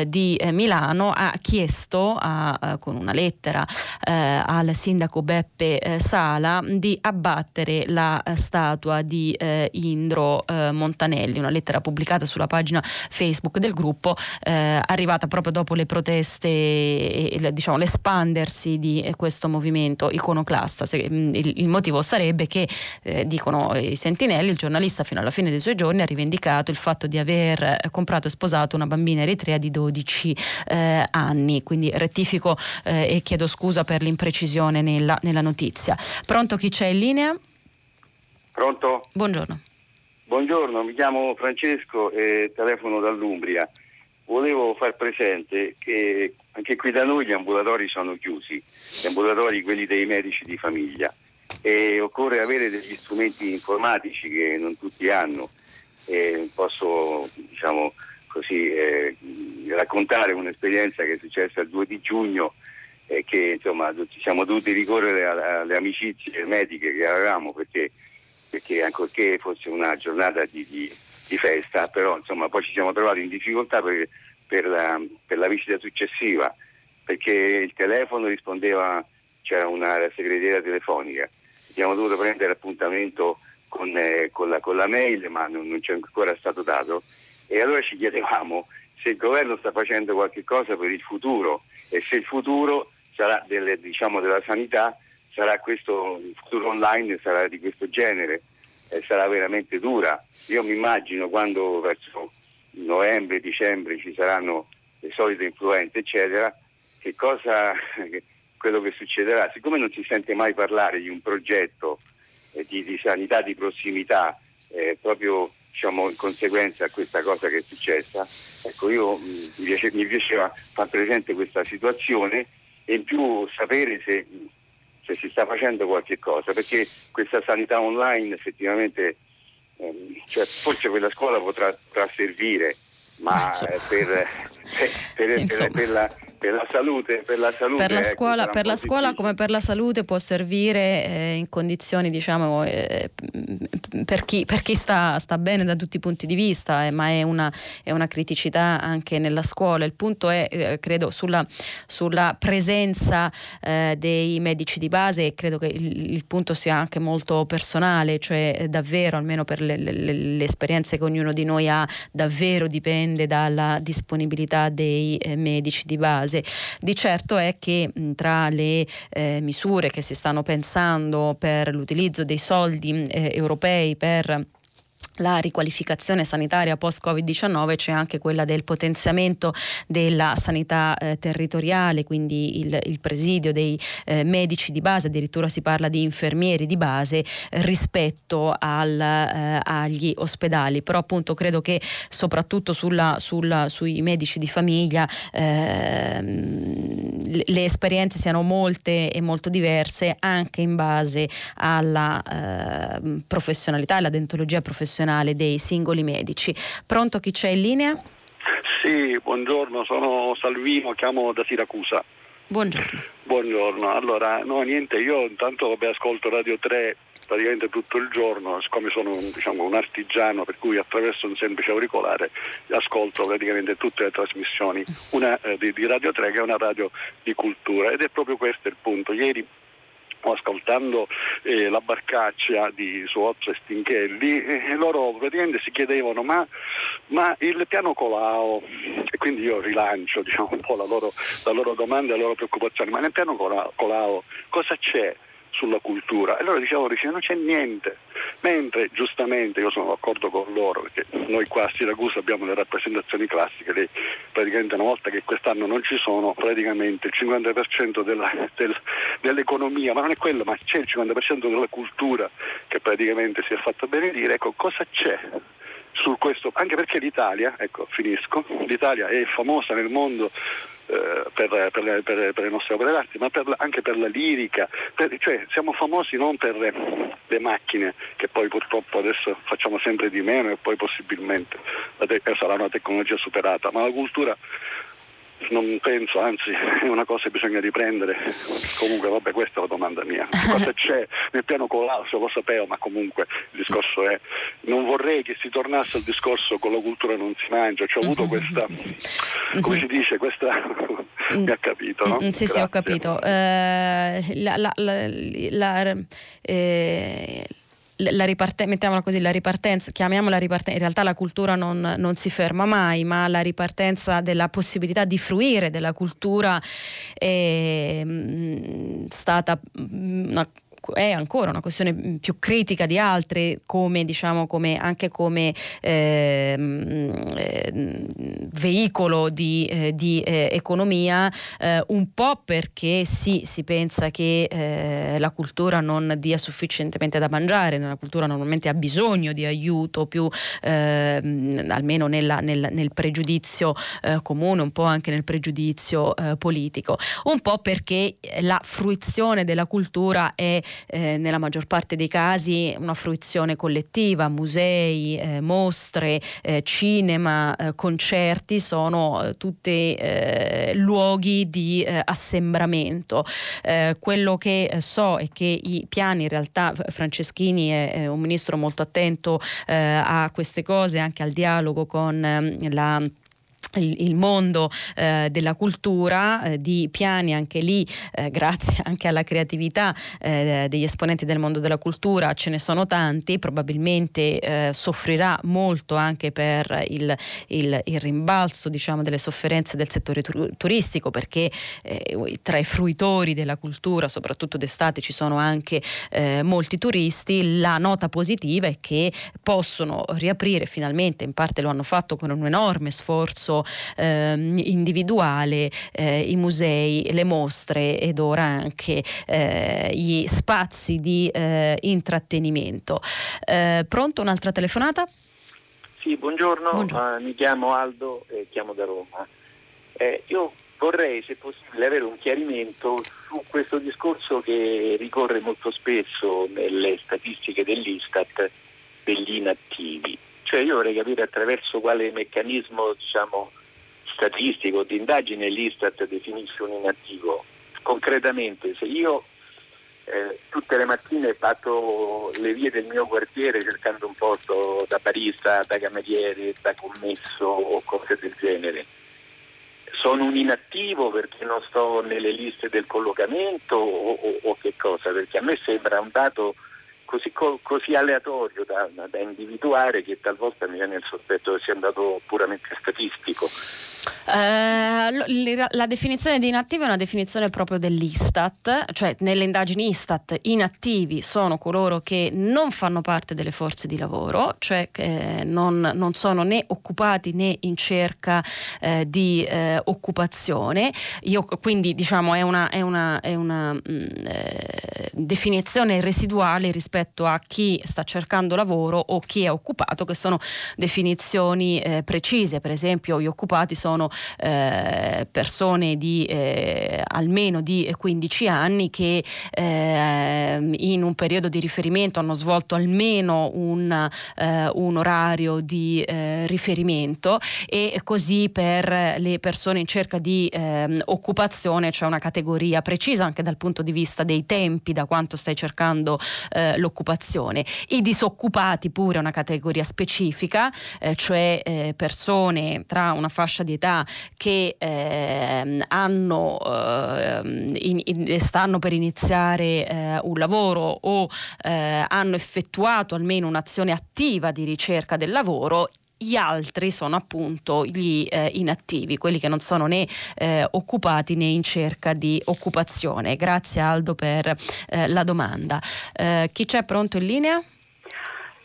di Milano ha chiesto a, con una lettera al sindaco Beppe Sala di abbattere la statua di eh, Indro eh, Montanelli, una lettera pubblicata sulla pagina Facebook del gruppo, eh, arrivata proprio dopo le proteste e diciamo, l'espandersi di questo movimento iconoclasta. Se, mm, il, il, motivo sarebbe che, eh, dicono i sentinelli, il giornalista fino alla fine dei suoi giorni ha rivendicato il fatto di aver comprato e sposato una bambina eritrea di 12 eh, anni, quindi rettifico eh, e chiedo scusa per l'imprecisione nella, nella notizia. Pronto chi c'è in linea? Pronto? Buongiorno. Buongiorno, mi chiamo Francesco e telefono dall'Umbria. Volevo far presente che anche qui da noi gli ambulatori sono chiusi, gli ambulatori quelli dei medici di famiglia e occorre avere degli strumenti informatici che non tutti hanno. E posso diciamo così, eh, raccontare un'esperienza che è successa il 2 di giugno e che insomma ci siamo dovuti ricorrere alle amicizie mediche che avevamo perché perché ancorché fosse una giornata di, di, di festa, però insomma, poi ci siamo trovati in difficoltà per, per, la, per, la, visita successiva, perché il telefono rispondeva, c'era una segreteria telefonica, abbiamo dovuto prendere appuntamento con, eh, con, la, con la, mail, ma non, non ci è ancora stato dato, e allora ci chiedevamo se il governo sta facendo qualche cosa per il futuro e se il futuro sarà delle, diciamo, della sanità sarà questo, il futuro online sarà di questo genere e sarà veramente dura. Io mi immagino quando verso novembre, dicembre ci saranno le solite influenze, eccetera, che cosa, quello che succederà. Siccome non si sente mai parlare di un progetto eh, di, di, sanità di prossimità, eh, proprio diciamo, in conseguenza a questa cosa che è successa, ecco io mm, mi, piace, mi piaceva far presente questa situazione e in più sapere se se si sta facendo qualche cosa, perché questa sanità online effettivamente, ehm, cioè forse quella scuola potrà, potrà servire, ma per, per, per, per la per la salute, per la, salute, per la ecco, scuola, per la scuola come per la salute può servire eh, in condizioni diciamo eh, per chi, per chi sta, sta, bene da tutti i punti di vista eh, ma è una, è una, criticità anche nella scuola. Il punto è eh, credo sulla, sulla presenza eh, dei medici di base e credo che il, il, punto sia anche molto personale cioè eh, davvero almeno per le, le, le, esperienze che ognuno di noi ha davvero dipende dalla disponibilità dei medici di base base. Di certo è che tra le eh, misure che si stanno pensando per l'utilizzo dei soldi eh, europei per la riqualificazione sanitaria post-Covid-19 c'è anche quella del potenziamento della sanità eh, territoriale, quindi il, il presidio dei eh, medici di base, addirittura si parla di infermieri di base eh, rispetto al, eh, agli ospedali, però appunto credo che soprattutto sulla, sulla, sui medici di famiglia ehm, le, le esperienze siano molte e molto diverse anche in base alla ehm, professionalità, alla dentologia professionale professionale dei singoli medici. Pronto chi c'è in linea? Sì, buongiorno, sono Salvino, chiamo da Siracusa. Buongiorno. Buongiorno, allora no niente, io intanto vabbè, ascolto Radio 3 praticamente tutto il giorno, siccome sono diciamo, un artigiano per cui attraverso un semplice auricolare ascolto praticamente tutte le trasmissioni, una eh, di, di Radio 3 che è una radio di cultura ed è proprio questo il punto. Ieri ascoltando eh, la barcaccia di Suozzo e Stinchelli e loro praticamente si chiedevano ma, ma, il piano Colau e quindi io rilancio diciamo, un po' la loro, la loro domanda e la loro preoccupazione ma nel piano Colau cosa c'è? Sulla cultura. Loro dicevano, dice, non c'è niente. Mentre giustamente io sono d'accordo con loro, perché noi qua a Siracusa abbiamo le rappresentazioni classiche, lei, praticamente una volta che quest'anno non ci sono, praticamente il 50% della, del, dell'economia, ma non è quello, ma c'è il 50% della cultura che praticamente si è fatta benedire, ecco cosa c'è? Su questo, anche perché l'Italia, ecco finisco, l'Italia è famosa nel mondo eh, per, per, per, per, le nostre opere d'arte, ma anche per la lirica, cioè siamo famosi non per le, le, macchine che poi purtroppo adesso facciamo sempre di meno e poi possibilmente te- sarà una tecnologia superata, ma la cultura non penso, anzi è una cosa che bisogna riprendere. Comunque vabbè questa è la domanda mia. Cosa c'è nel piano Colasso lo sapevo, ma comunque il discorso è non vorrei che si tornasse al discorso con la cultura non si mangia, cioè ho avuto questa, come si dice, questa mi ha capito, no? Sì, Grazie. sì, ho capito. Eh, la, la, la, eh, la ripartenza, mettiamola così, la ripartenza, chiamiamola ripartenza, in realtà la cultura non, non, si ferma mai, ma la ripartenza della possibilità di fruire della cultura è mh, mm, stata mm, una è ancora una questione più critica di altre, come, diciamo, come, anche come eh, eh, veicolo di, eh, di eh, economia, eh, un po' perché sì, si pensa che eh, la cultura non dia sufficientemente da mangiare, la cultura normalmente ha bisogno di aiuto, più ehm, almeno nella, nel, nel, pregiudizio comune, un po' anche nel pregiudizio politico, un po' perché la fruizione della cultura è eh, nella maggior parte dei casi una fruizione collettiva, musei, eh, mostre, eh, cinema, eh, concerti sono eh, tutti luoghi di assembramento. quello che so è che i piani in realtà Franceschini è, è un ministro molto attento a queste cose, anche al dialogo con ehm, la il, mondo eh, della cultura, eh, di piani anche lì, eh, grazie anche alla creatività eh, degli esponenti del mondo della cultura, ce ne sono tanti, probabilmente eh, soffrirà molto anche per il, il, il rimbalzo diciamo, delle sofferenze del settore turistico, perché eh, tra i fruitori della cultura, soprattutto d'estate, ci sono anche molti turisti. La nota positiva è che possono riaprire finalmente, in parte lo hanno fatto con un enorme sforzo eh, individuale eh, i musei, le mostre ed ora anche eh, gli spazi di eh, intrattenimento. Eh, pronto un'altra telefonata? Sì, buongiorno, buongiorno. Mi chiamo Aldo e chiamo da Roma. Eh, io vorrei, se possibile, avere un chiarimento su questo discorso che ricorre molto spesso nelle statistiche dell'Istat degli inattivi. Cioè io vorrei capire attraverso quale meccanismo diciamo, statistico di indagine l'Istat definisce un inattivo. Concretamente se io eh, tutte le mattine batto le vie del mio quartiere cercando un posto da barista, da cameriere, da commesso o cose del genere. Sono un inattivo perché non sto nelle liste del collocamento o, o, o che cosa? Perché a me sembra un dato così, così aleatorio da, da, individuare che talvolta mi viene il sospetto che sia un dato puramente statistico. Eh, la definizione di inattivo è una definizione proprio dell'Istat, cioè nelle indagini Istat inattivi sono coloro che non fanno parte delle forze di lavoro, cioè che non, non sono né occupati né in cerca eh, di eh, occupazione. Io, quindi diciamo è una, è una, è una mh, mm, eh, definizione residuale rispetto a chi sta cercando lavoro o chi è occupato, che sono definizioni eh, precise. Per esempio gli occupati sono eh, persone di eh, almeno di 15 anni che eh, in un periodo di riferimento hanno svolto almeno un, eh, un orario di eh, riferimento e così per le persone in cerca di ehm, occupazione c'è una categoria precisa anche dal punto di vista dei tempi da quanto stai cercando l'occupazione. I disoccupati pure una categoria specifica, cioè persone tra una fascia di età che eh, hanno, eh, in, in, stanno per iniziare eh, un lavoro o eh, hanno effettuato almeno un'azione attiva di ricerca del lavoro gli altri sono appunto gli eh, inattivi, quelli che non sono né eh, occupati né in cerca di occupazione. Grazie Aldo per eh, la domanda. Eh, chi c'è pronto in linea?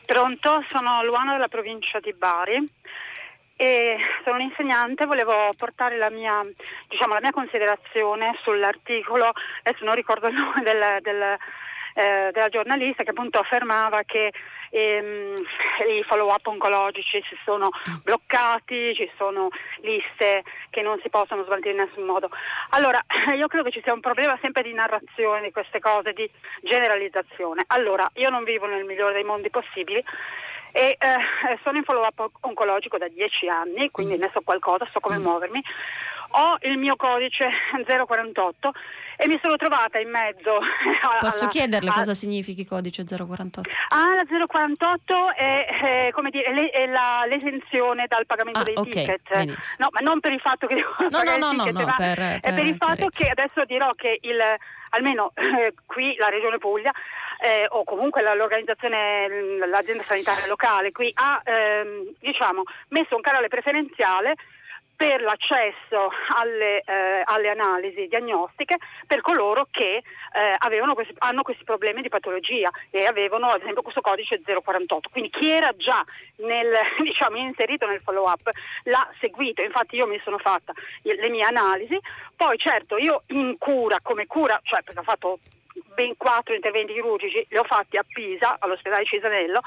Pronto, sono Luana della provincia di Bari e sono un'insegnante, volevo portare la mia, diciamo, la mia considerazione sull'articolo, adesso non ricordo il nome del, del, eh, della giornalista che appunto affermava che ehm, i follow up oncologici si sono bloccati, ci sono liste che non si possono smaltire in nessun modo. Allora, io credo che ci sia un problema sempre di narrazione di queste cose, di generalizzazione. Allora, io non vivo nel migliore dei mondi possibili e eh, sono in follow up oncologico da dieci anni, quindi mm. ne so qualcosa, so come mm. muovermi. Ho il mio codice 048 e mi sono trovata in mezzo. Posso alla, chiederle a... cosa significhi codice 048? Ah, la 048 è, è, come dire, è, è la, l'esenzione dal pagamento ah, dei okay, ticket. Benissimo. No, ma non per il fatto che devo no, no, no, ticket, no, no, per, per, è per il fatto che adesso dirò che il, almeno eh, qui la Regione Puglia eh, o comunque l'organizzazione, l'azienda sanitaria locale qui ha ehm, diciamo, messo un canale preferenziale per l'accesso alle, eh, alle, analisi diagnostiche per coloro che eh, questi, hanno questi problemi di patologia e avevano ad esempio questo codice 048. Quindi chi era già nel, diciamo, inserito nel follow up l'ha seguito, infatti io mi sono fatta le mie analisi, poi certo io in cura, come cura, cioè perché ho fatto ben quattro interventi chirurgici, li ho fatti a Pisa, all'ospedale Cisanello,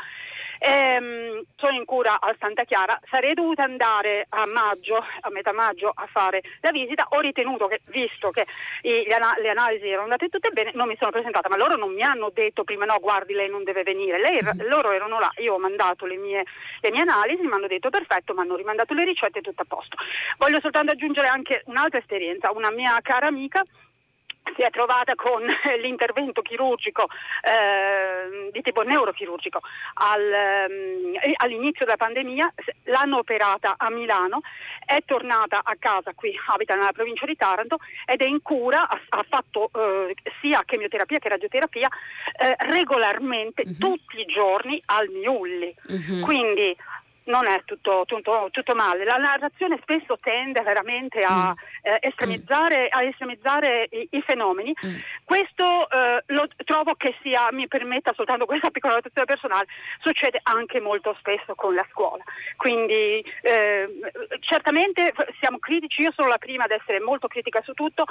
ehm, sono in cura al Santa Chiara, sarei dovuta andare a maggio, a metà maggio a fare la visita, ho ritenuto che, visto che i, le, ana- le, analisi erano andate tutte bene, non mi sono presentata, ma loro non mi hanno detto prima no, guardi lei non deve venire, lei, mm-hmm. loro erano là, io ho mandato le mie, le mie analisi, mi hanno detto perfetto, mi hanno rimandato le ricette, tutto a posto. Voglio soltanto aggiungere anche un'altra esperienza, una mia cara amica si è trovata con l'intervento chirurgico eh, di tipo neurochirurgico al, eh, all'inizio della pandemia, l'hanno operata a Milano, è tornata a casa qui, abita nella provincia di Taranto ed è in cura, ha, ha fatto eh, sia chemioterapia che radioterapia eh, regolarmente uh-huh. tutti i giorni al Miulli. Uh-huh. Quindi non è tutto, tutto, tutto, male. La narrazione spesso tende veramente a, mm. eh, estremizzare, a estremizzare i, i, fenomeni. Mm. Questo eh, lo trovo che sia, mi permetta soltanto questa piccola notazione personale, succede anche molto spesso con la scuola. Quindi eh, certamente siamo critici, io sono la prima ad essere molto critica su tutto,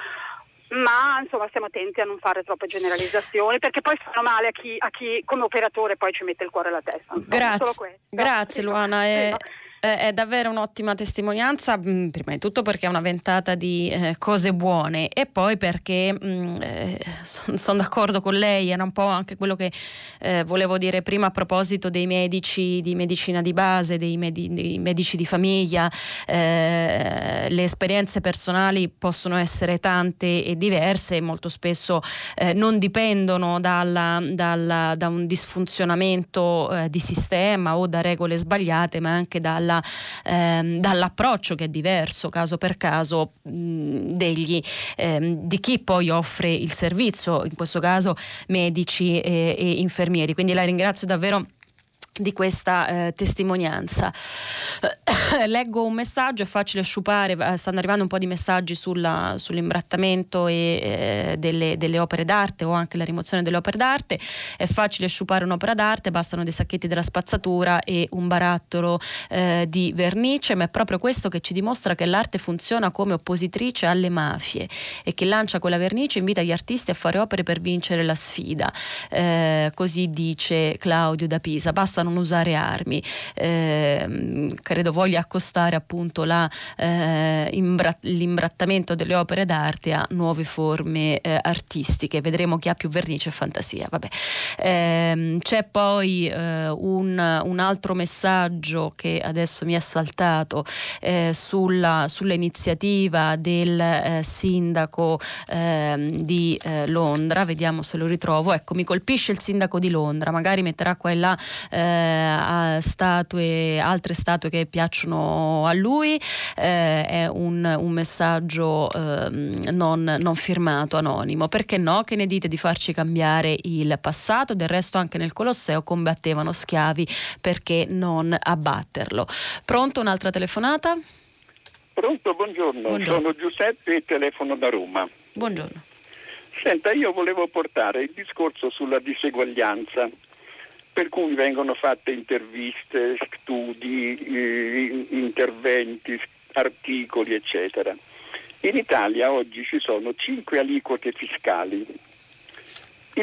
ma insomma stiamo attenti a non fare troppe generalizzazioni perché poi fanno male a chi, a chi come operatore poi ci mette il cuore alla testa. Grazie, grazie Luana. È, è, davvero un'ottima testimonianza, mm, prima di tutto perché è una ventata di eh, cose buone e poi perché mm, eh, sono son d'accordo con lei, era un po' anche quello che eh, volevo dire prima a proposito dei medici di medicina di base, dei, medi, dei medici di famiglia, eh, le esperienze personali possono essere tante e diverse e molto spesso eh, non dipendono dalla, dalla, da un disfunzionamento eh, di sistema o da regole sbagliate, ma anche dalla dalla, ehm, dall'approccio che è diverso caso per caso mh, degli, ehm, di chi poi offre il servizio, in questo caso medici e, e infermieri. Quindi la ringrazio davvero di questa eh, testimonianza. Leggo un messaggio, è facile sciupare, eh, stanno arrivando un po' di messaggi sulla, sull'imbrattamento e, eh, delle, delle, opere d'arte o anche la rimozione delle opere d'arte. È facile sciupare un'opera d'arte, bastano dei sacchetti della spazzatura e un barattolo eh, di vernice, ma è proprio questo che ci dimostra che l'arte funziona come oppositrice alle mafie e che lancia quella vernice e invita gli artisti a fare opere per vincere la sfida. Eh, così dice Claudio da Pisa. Basta non usare armi. Eh, credo voglia accostare appunto la, eh, imbra- l'imbrattamento delle opere d'arte a nuove forme eh, artistiche. Vedremo chi ha più vernice e fantasia. Ehm, c'è poi eh, un, un, altro messaggio che adesso mi è saltato eh, sulla, sull'iniziativa del eh, sindaco ehm, di Londra. Vediamo se lo ritrovo. Ecco, mi colpisce il sindaco di Londra, magari metterà qua e là eh, statue, altre statue che piacciono a lui, eh, è un, un messaggio eh, non, non, firmato, anonimo. Perché no? Che ne dite di farci cambiare il passato? Del resto anche nel Colosseo combattevano schiavi, perché non abbatterlo? Pronto, un'altra telefonata? Pronto, buongiorno. buongiorno. Sono Giuseppe e telefono da Roma. Buongiorno. Senta, io volevo portare il discorso sulla diseguaglianza per cui vengono fatte interviste, studi, eh, interventi, articoli, eccetera. In Italia oggi ci sono 5 aliquote fiscali.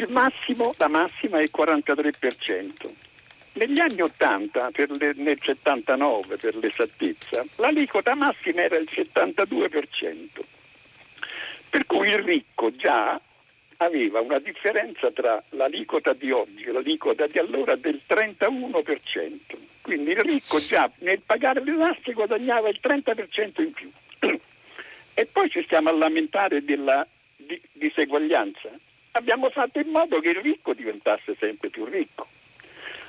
Massimo, la massima è il 43%. Negli anni 80, le, nel 79 per l'esattezza, l'aliquota massima era il 72%. Per cui il ricco già aveva una differenza tra l'aliquota di oggi e l'aliquota di allora del 31%. Quindi il ricco già nel pagare le tasse guadagnava il 30% in più. E poi ci stiamo a lamentare della di- diseguaglianza. Abbiamo fatto in modo che il ricco diventasse sempre più ricco.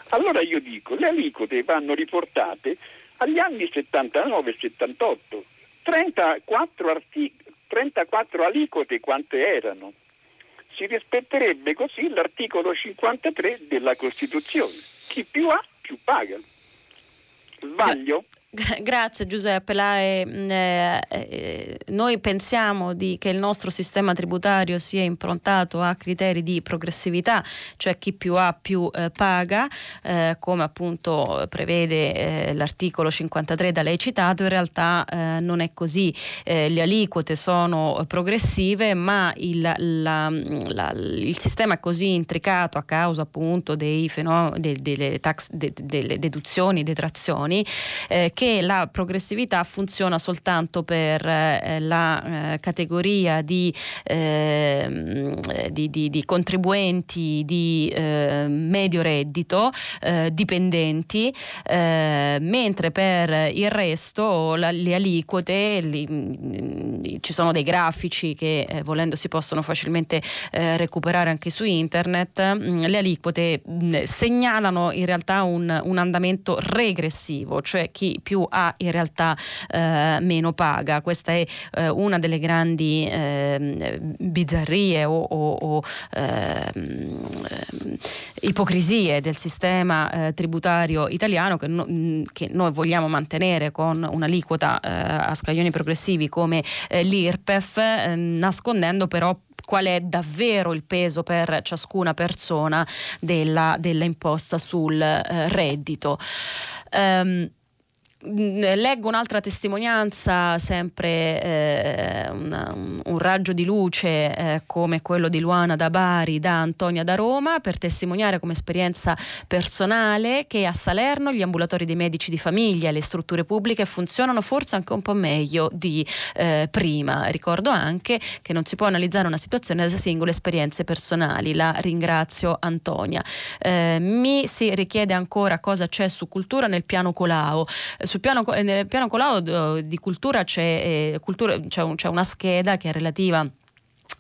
Allora io dico, le aliquote vanno riportate agli anni 79 78. 34, artic- 34 aliquote quante erano? Si rispetterebbe così l'articolo 53 della Costituzione. Chi più ha, più paga. Sbaglio? Grazie Giuseppe, La, eh, eh, noi pensiamo di, che il nostro sistema tributario sia improntato a criteri di progressività, cioè chi più ha più eh, paga, eh, come appunto prevede eh, l'articolo 53 da lei citato, in realtà eh, non è così, le aliquote sono progressive ma il, la, la, il, sistema è così intricato a causa appunto fenomeni, de, delle, tax, de, delle deduzioni, detrazioni, che la progressività funziona soltanto per eh, la eh, categoria di, ehm, di, di, di, contribuenti di eh, medio reddito, eh, dipendenti, eh, mentre per il resto la, le aliquote, li, mm, ci sono dei grafici che volendo si possono facilmente recuperare anche su internet, mm, le aliquote mm, segnalano in realtà un, un andamento regressivo, cioè chi più ha in realtà eh, meno paga. Questa è eh, una delle grandi eh, bizzarrie o, o, o ehm, ipocrisie del sistema eh, tributario italiano che, no, che, noi vogliamo mantenere con un'aliquota eh, a scaglioni progressivi come eh, l'IRPEF, nascondendo però qual è davvero il peso per ciascuna persona della, della imposta sul eh, reddito. Um, leggo un'altra testimonianza, sempre eh, una, un, raggio di luce eh, come quello di Luana da Bari, da Antonia da Roma, per testimoniare come esperienza personale che a Salerno gli ambulatori dei medici di famiglia e le strutture pubbliche funzionano forse anche un po' meglio di eh, prima. Ricordo anche che non si può analizzare una situazione da singole esperienze personali. La ringrazio Antonia. Eh, mi si richiede ancora cosa c'è su cultura nel piano Colao sul piano, nel piano Colau di cultura c'è, eh, cultura, c'è, un, c'è una scheda che è relativa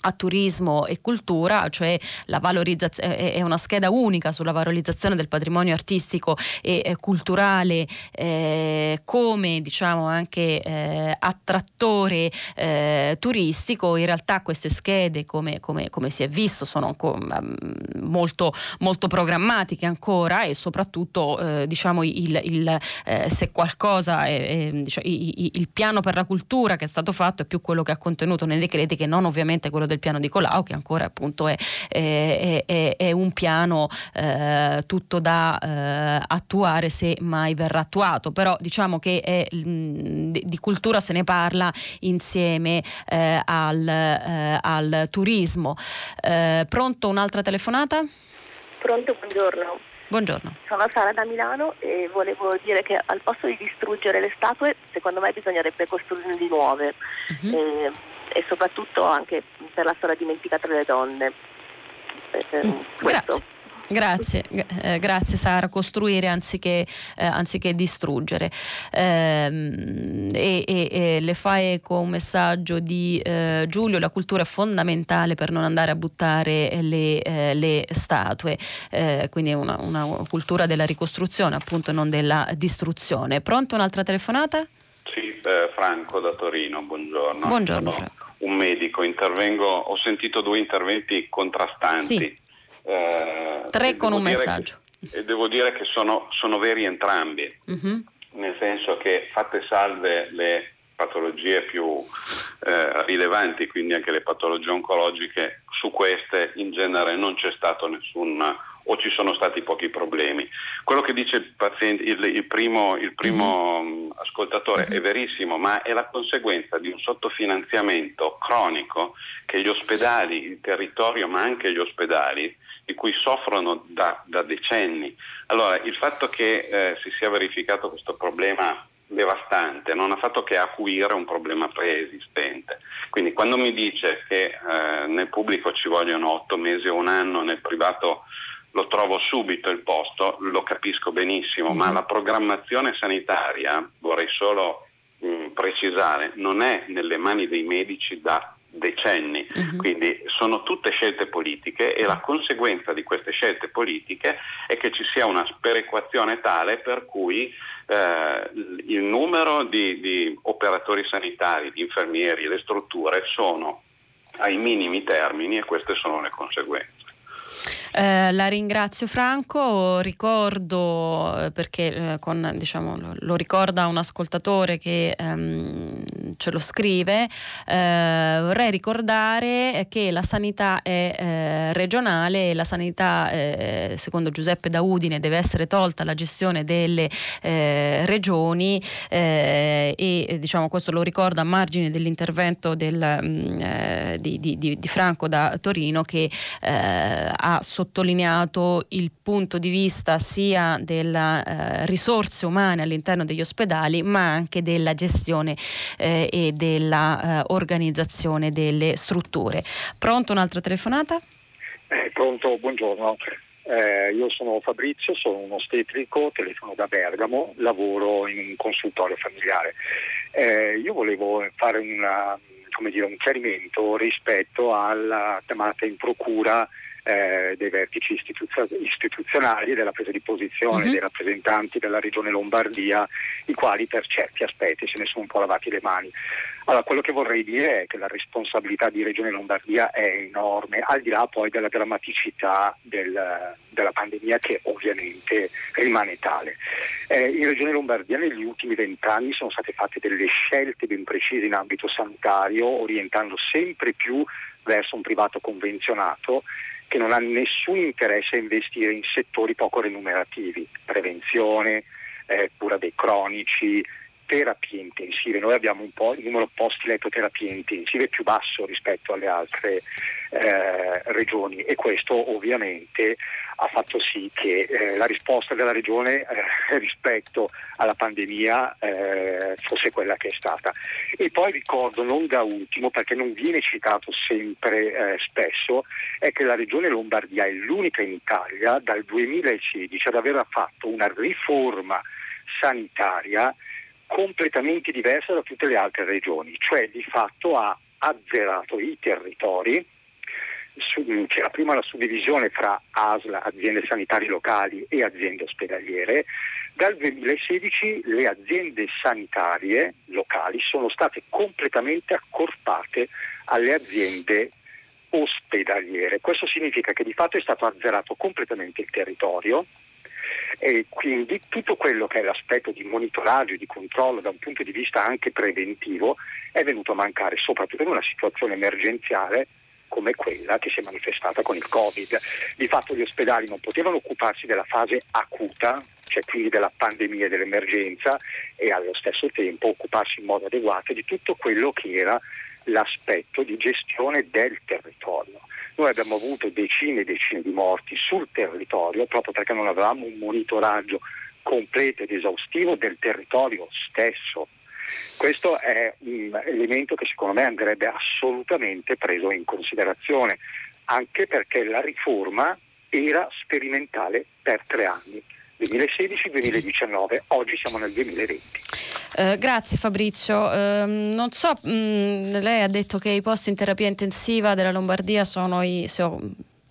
a turismo e cultura, cioè la valorizzazione è una scheda unica sulla valorizzazione del patrimonio artistico e, e culturale eh, come diciamo anche eh, attrattore eh, turistico. In realtà queste schede, come, come, come si è visto, sono mm, molto, molto programmatiche ancora e soprattutto eh, diciamo il, il eh, se qualcosa è, è, diciamo, il, il piano per la cultura che è stato fatto è più quello che ha contenuto nei decreti che non ovviamente quello del piano di Colau che ancora appunto è, è, è, è un piano eh, tutto da eh, attuare se mai verrà attuato, però diciamo che mh, di, di, cultura se ne parla insieme eh, al, eh, al, turismo. Eh, pronto un'altra telefonata? Pronto, buongiorno. Buongiorno. Sono Sara da Milano e volevo dire che al posto di distruggere le statue, secondo me bisognerebbe costruirne di nuove. Uh-huh. E, e soprattutto anche per la storia dimenticata delle donne. Eh, mm, grazie. Grazie, eh, grazie Sara, costruire anziché, eh, anziché distruggere. Eh, e, e, le fai eco un messaggio di eh, Giulio, la cultura è fondamentale per non andare a buttare le, eh, le statue, eh, quindi una, una cultura della ricostruzione appunto, non della distruzione. Pronto un'altra telefonata? Sì, eh, Franco da Torino, buongiorno. Buongiorno Sono Franco. Un medico, intervengo, ho sentito due interventi contrastanti. Sì. Eh, Tre con un messaggio. Che, e devo dire che sono, sono veri entrambi, uh-huh. nel senso che fatte salve le patologie più eh, rilevanti, quindi anche le patologie oncologiche, su queste in genere non c'è stato nessun o ci sono stati pochi problemi. Quello che dice il, paziente, il, il primo, il primo uh-huh. ascoltatore uh-huh. è verissimo, ma è la conseguenza di un sottofinanziamento cronico che gli ospedali, il territorio, ma anche gli ospedali, di cui soffrono da, da decenni. Allora, il fatto che eh, si sia verificato questo problema devastante, non ha fatto che acuire un problema preesistente. Quindi quando mi dice che eh, nel pubblico ci vogliono otto mesi o un anno, nel privato lo trovo subito il posto, lo capisco benissimo, mm-hmm. ma la programmazione sanitaria, vorrei solo mh, mm, precisare, non è nelle mani dei medici da decenni, uh-huh. quindi sono tutte scelte politiche e la conseguenza di queste scelte politiche è che ci sia una sperequazione tale per cui eh, il numero di, di operatori sanitari, di infermieri, le strutture sono ai minimi termini e queste sono le conseguenze. Eh, la ringrazio Franco, ricordo eh, perché eh, con, diciamo, lo, ricorda un ascoltatore che ehm, ce lo scrive, eh, vorrei ricordare che la sanità è regionale e la sanità secondo Giuseppe da Udine deve essere tolta la gestione delle regioni e diciamo, questo lo ricorda a margine dell'intervento del, mm, di, di, di, Franco da Torino che ha sottolineato il punto di vista sia delle eh, risorse umane all'interno degli ospedali, ma anche della gestione eh, e dell'organizzazione eh, delle strutture. Pronto un'altra telefonata? Eh, pronto, buongiorno. Eh, io sono Fabrizio, sono un ostetrico, telefono da Bergamo, lavoro in un consultorio familiare. Eh, io volevo fare una, dire, un chiarimento rispetto alla chiamata in procura eh, dei vertici istituzio- istituzionali e della presa di posizione uh-huh. dei rappresentanti della regione Lombardia, i quali per certi aspetti se ne sono un po' lavati le mani. Allora, quello che vorrei dire è che la responsabilità di Regione Lombardia è enorme, al di là poi della drammaticità del, della pandemia che ovviamente rimane tale. Eh, in Regione Lombardia negli ultimi vent'anni sono state fatte delle scelte ben precise in ambito sanitario, orientando sempre più verso un privato convenzionato che non ha nessun interesse a investire in settori poco remunerativi, prevenzione, eh, cura dei cronici, terapie intensive. Noi abbiamo un po' il numero posti letto terapie intensive più basso rispetto alle altre eh, regioni e questo ovviamente ha fatto sì che eh, la risposta della regione eh, rispetto alla pandemia eh, fosse quella che è stata. E poi ricordo, non da ultimo, perché non viene citato sempre eh, spesso, è che la regione Lombardia è l'unica in Italia dal 2016 ad aver fatto una riforma sanitaria completamente diversa da tutte le altre regioni, cioè di fatto ha azzerato i territori, c'era prima la suddivisione fra ASL, aziende sanitarie locali e aziende ospedaliere, dal 2016 le aziende sanitarie locali sono state completamente accorpate alle aziende ospedaliere. Questo significa che di fatto è stato azzerato completamente il territorio e quindi tutto quello che è l'aspetto di monitoraggio di controllo da un punto di vista anche preventivo è venuto a mancare, soprattutto in una situazione emergenziale come quella che si è manifestata con il Covid. Di fatto gli ospedali non potevano occuparsi della fase acuta, cioè quindi della pandemia e dell'emergenza, e allo stesso tempo occuparsi in modo adeguato di tutto quello che era l'aspetto di gestione del territorio. Noi abbiamo avuto decine e decine di morti sul territorio proprio perché non avevamo un monitoraggio completo ed esaustivo del territorio stesso. Questo è un elemento che secondo me andrebbe assolutamente preso in considerazione, anche perché la riforma era sperimentale per tre anni, 2016-2019, oggi siamo nel 2020. Eh, grazie Fabrizio. Eh, non so, mh, mm, lei ha detto che i posti in terapia intensiva della Lombardia sono i, se ho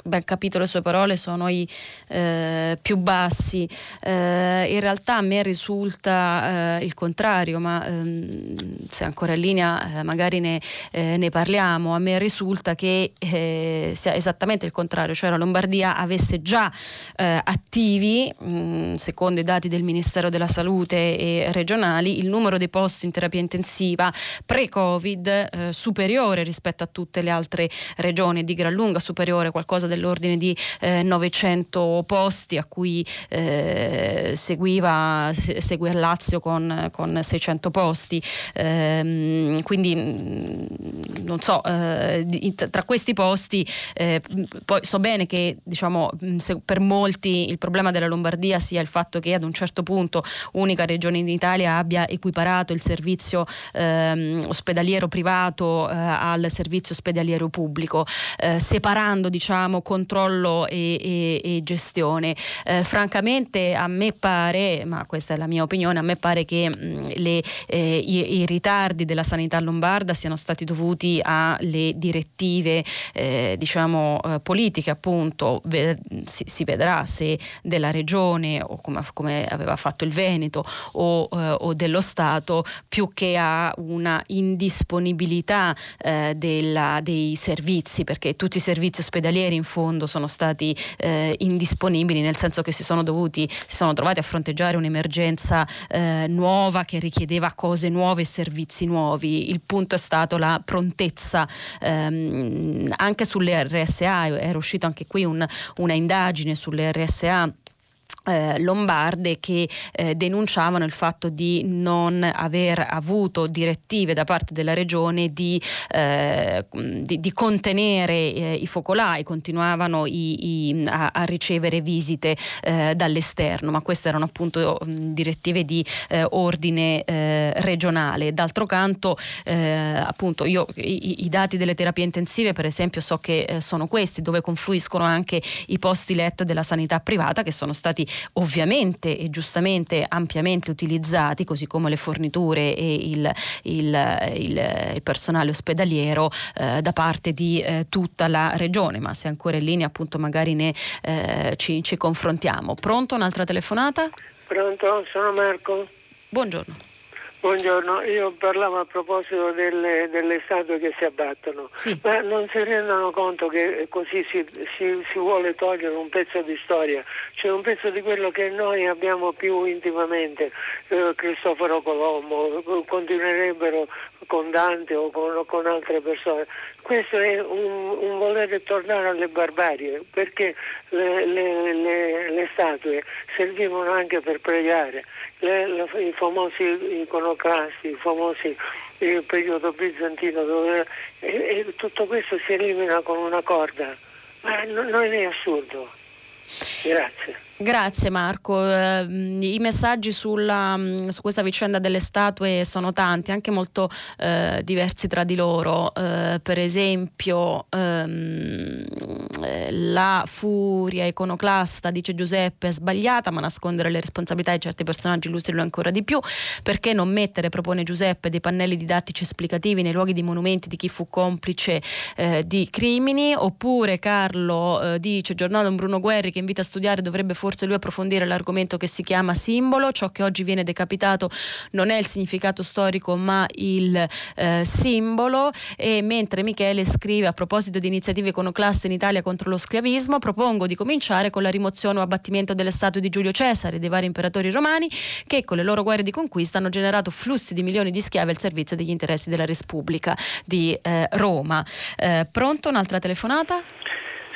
ben capito le sue parole, sono i eh, più bassi. Eh, in realtà a me risulta eh, il contrario, ma ehm, se ancora in linea eh, magari ne, eh, ne, parliamo. A me risulta che eh, sia esattamente il contrario, cioè la Lombardia avesse già attivi, mh, mm, secondo i dati del Ministero della Salute e regionali, il numero dei posti in terapia intensiva pre-Covid superiore rispetto a tutte le altre regioni, di gran lunga superiore, qualcosa dell'ordine di eh, 900 posti a cui eh, seguiva, se, segue il Lazio con, con 600 posti. Ehm, quindi mm, non so, eh, tra questi posti eh, poi so bene che diciamo, mm, per molti il problema della Lombardia sia il fatto che ad un certo punto unica regione in Italia abbia equiparato il servizio ehm, ospedaliero privato eh, al servizio ospedaliero pubblico, eh, separando diciamo, controllo e, e, e gestione. Eh, francamente a me pare, ma questa è la mia opinione, a me pare che mh, mm, le, eh, i, i, ritardi della sanità lombarda siano stati dovuti alle direttive eh, diciamo eh, politiche appunto, si, si, vedrà se della regione o come, come aveva fatto il Veneto o, eh, o, dello Stato più che a una indisponibilità eh, della, dei servizi perché tutti i servizi ospedalieri in fondo sono stati eh, indisponibili, nel senso che si sono dovuti, si sono trovati a fronteggiare un'emergenza eh, nuova che richiedeva cose nuove e servizi nuovi. Il punto è stato la prontezza ehm, anche sulle RSA, era uscito anche qui un, una indagine sulle RSA eh, lombarde che eh, denunciavano il fatto di non aver avuto direttive da parte della regione di, eh, di, di contenere eh, i focolai, continuavano i, i, a, a, ricevere visite eh, dall'esterno, ma queste erano appunto mh, direttive di eh, ordine regionale. D'altro canto, appunto, io i, i, dati delle terapie intensive, per esempio, so che sono questi, dove confluiscono anche i posti letto della sanità privata che sono stati ovviamente e giustamente ampiamente utilizzati, così come le forniture e il, il, il, il personale ospedaliero eh, da parte di eh, tutta la regione, ma se ancora in linea appunto magari ne eh, ci, ci confrontiamo. Pronto un'altra telefonata? Pronto, sono Marco. Buongiorno. Buongiorno, io parlavo a proposito delle, delle statue che si abbattono, sì. ma non si rendono conto che così si, si, si, vuole togliere un pezzo di storia, cioè un pezzo di quello che noi abbiamo più intimamente, eh, Cristoforo Colombo, continuerebbero con Dante o con, con altre persone. Questo è un, un, voler tornare alle barbarie, perché le, le, le, le statue servivano anche per pregare i famosi iconoclasti, i famosi il periodo bizantino dove e, e tutto questo si elimina con una corda. Ma non è assurdo. Grazie. Grazie Marco, eh, i messaggi sulla, mm, su questa vicenda delle statue sono tanti, anche molto eh, diversi tra di loro, eh, per esempio ehm, eh, la furia iconoclasta, dice Giuseppe, è sbagliata ma nascondere le responsabilità di certi personaggi illustrilo ancora di più, perché non mettere, propone Giuseppe, dei pannelli didattici esplicativi nei luoghi di monumenti di chi fu complice eh, di crimini, oppure Carlo eh, dice, giornale Bruno Guerri che invita a studiare dovrebbe forse forse lui approfondire l'argomento che si chiama simbolo, ciò che oggi viene decapitato non è il significato storico ma il eh, simbolo e mentre Michele scrive a proposito di iniziative iconoclaste in Italia contro lo schiavismo, propongo di cominciare con la rimozione o abbattimento delle statue di Giulio Cesare e dei vari imperatori romani che con le loro guerre di conquista hanno generato flussi di milioni di schiavi al servizio degli interessi della Repubblica di eh, Roma. Eh, pronto? Un'altra telefonata?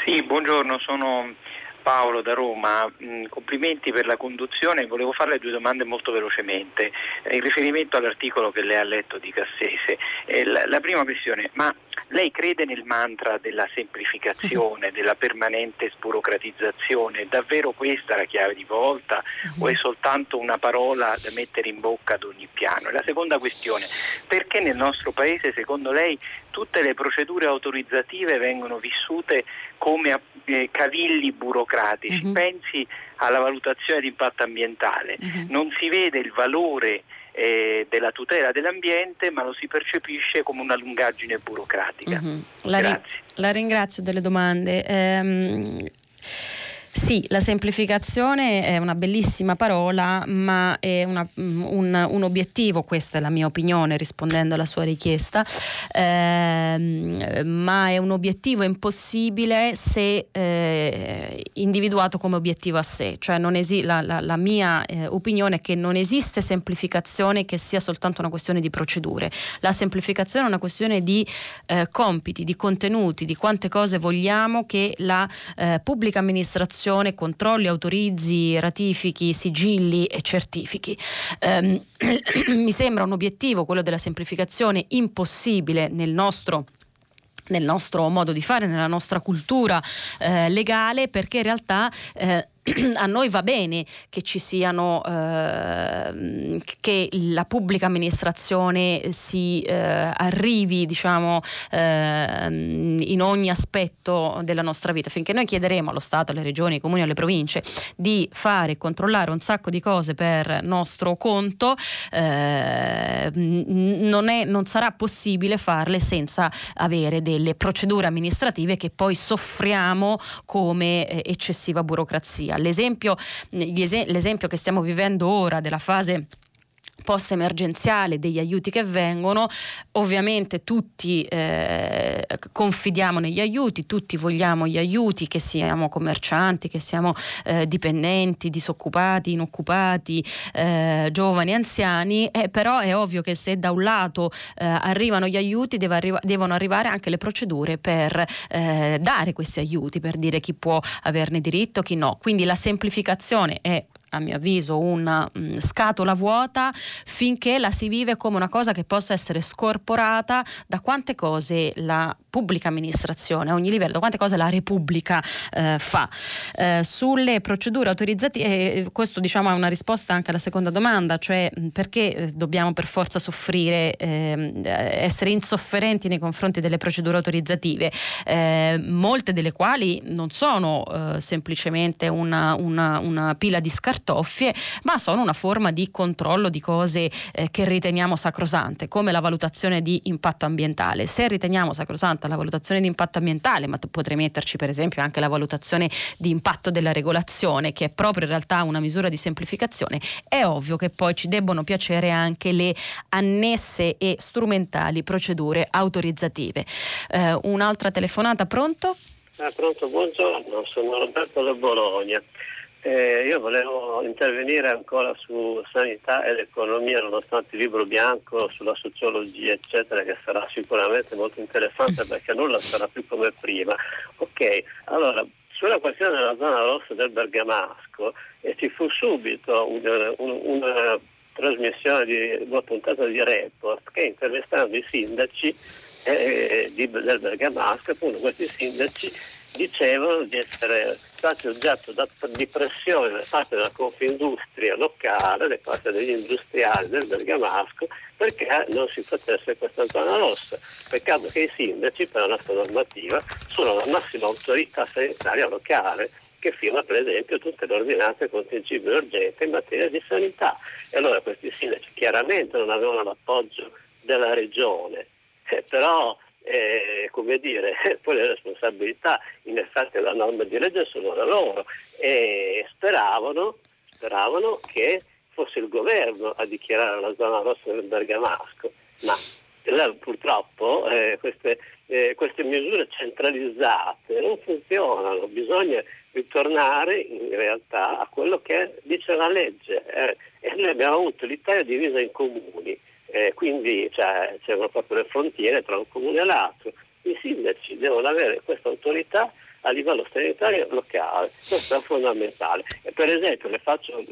Sì, buongiorno, sono Paolo da Roma, mm, complimenti per la conduzione, volevo farle due domande molto velocemente in riferimento all'articolo che lei ha letto di Cassese. Eh, la, la prima questione, ma lei crede nel mantra della semplificazione, della permanente sburocratizzazione? È davvero questa la chiave di volta o è mhm. soltanto una parola da mettere in bocca ad ogni piano? E la seconda questione, perché nel nostro Paese secondo lei tutte le procedure autorizzative vengono vissute come eh, cavilli burocratici? Uh-huh. Pensi alla valutazione di impatto ambientale, uh-huh. non si vede il valore eh, della tutela dell'ambiente, ma lo si percepisce come una lungaggine burocratica. Uh-huh. La, ri- la, ringrazio delle domande. Ehm, sì, la semplificazione è una bellissima parola, ma è una, un, un, obiettivo, questa è la mia opinione rispondendo alla sua richiesta, eh, ma è un obiettivo impossibile se eh, individuato come obiettivo a sé, cioè esi- la, la, la, mia eh, opinione è che non esiste semplificazione che sia soltanto una questione di procedure, la semplificazione è una questione di eh, compiti, di contenuti, di quante cose vogliamo che la eh, pubblica amministrazione Commissione controlli, autorizzi, ratifichi, sigilli e certifichi. Um, mi sembra un obiettivo, quello della semplificazione, impossibile nel nostro nel nostro modo di fare, nella nostra cultura eh, legale, perché in realtà eh, a noi va bene che ci siano, eh, che la pubblica amministrazione si eh, arrivi diciamo, eh, in ogni aspetto della nostra vita, finché noi chiederemo allo Stato, alle regioni, ai comuni, alle province di fare e controllare un sacco di cose per nostro conto, eh, non, è, non sarà possibile farle senza avere delle procedure amministrative che poi soffriamo come eh, eccessiva burocrazia. L'esempio, l'esempio che stiamo vivendo ora della fase post emergenziale degli aiuti che vengono. Ovviamente tutti eh, confidiamo negli aiuti tutti vogliamo gli aiuti che siamo commercianti che siamo eh, dipendenti disoccupati inoccupati eh, giovani anziani eh, però è ovvio che se da un lato eh, arrivano gli aiuti arri- devono arrivare anche le procedure per eh, dare questi aiuti per dire chi può averne diritto chi no. Quindi la semplificazione è a mio avviso una mh, mm, scatola vuota finché la si vive come una cosa che possa essere scorporata da quante cose la pubblica amministrazione a ogni livello, quante cose la Repubblica eh, fa. Eh, sulle procedure autorizzate, eh, questo diciamo è una risposta anche alla seconda domanda, cioè perché eh, dobbiamo per forza soffrire, ehm, essere insofferenti nei confronti delle procedure autorizzative, eh, molte delle quali non sono eh, semplicemente una, una, una, pila di scartoffie, ma sono una forma di controllo di cose che riteniamo sacrosante, come la valutazione di impatto ambientale. Se riteniamo sacrosante fatta la valutazione di impatto ambientale, ma potrei metterci per esempio anche la valutazione di impatto della regolazione, che è proprio in realtà una misura di semplificazione, è ovvio che poi ci debbono piacere anche le annesse e strumentali procedure autorizzative. Eh, un'altra telefonata, pronto? Ah, pronto, buongiorno, sono Roberto da Bologna. Eh, io volevo intervenire ancora su sanità ed economia, nonostante il libro bianco sulla sociologia, eccetera, che sarà sicuramente molto interessante perché nulla sarà più come prima. Ok, allora, sulla questione della zona rossa del Bergamasco eh, ci fu subito una, una, una trasmissione di una puntata di report che intervistando i sindaci eh, di, del Bergamasco, appunto questi sindaci dicevano di essere stati oggetto di pressione da parte della Confindustria locale, da parte degli industriali del Bergamasco, perché non si facesse questa zona rossa. Peccato che i sindaci, per la nostra normativa, sono la massima autorità sanitaria locale che firma per esempio tutte le ordinanze contingibili urgenti in materia di sanità. E allora questi sindaci chiaramente non avevano l'appoggio della regione, eh, però eh, come dire, poi le responsabilità in effetti la norma di legge sono la loro. E speravano, speravano che fosse il governo a dichiarare la zona rossa del Bergamasco, ma purtroppo eh, queste, eh, queste misure centralizzate non funzionano, bisogna ritornare in realtà a quello che dice la legge. Eh, e noi abbiamo avuto l'Italia divisa in comuni, eh, quindi cioè, c'erano proprio le frontiere tra un comune e l'altro. I sindaci devono avere questa autorità a livello sanitario locale, questo è fondamentale. E per esempio le faccio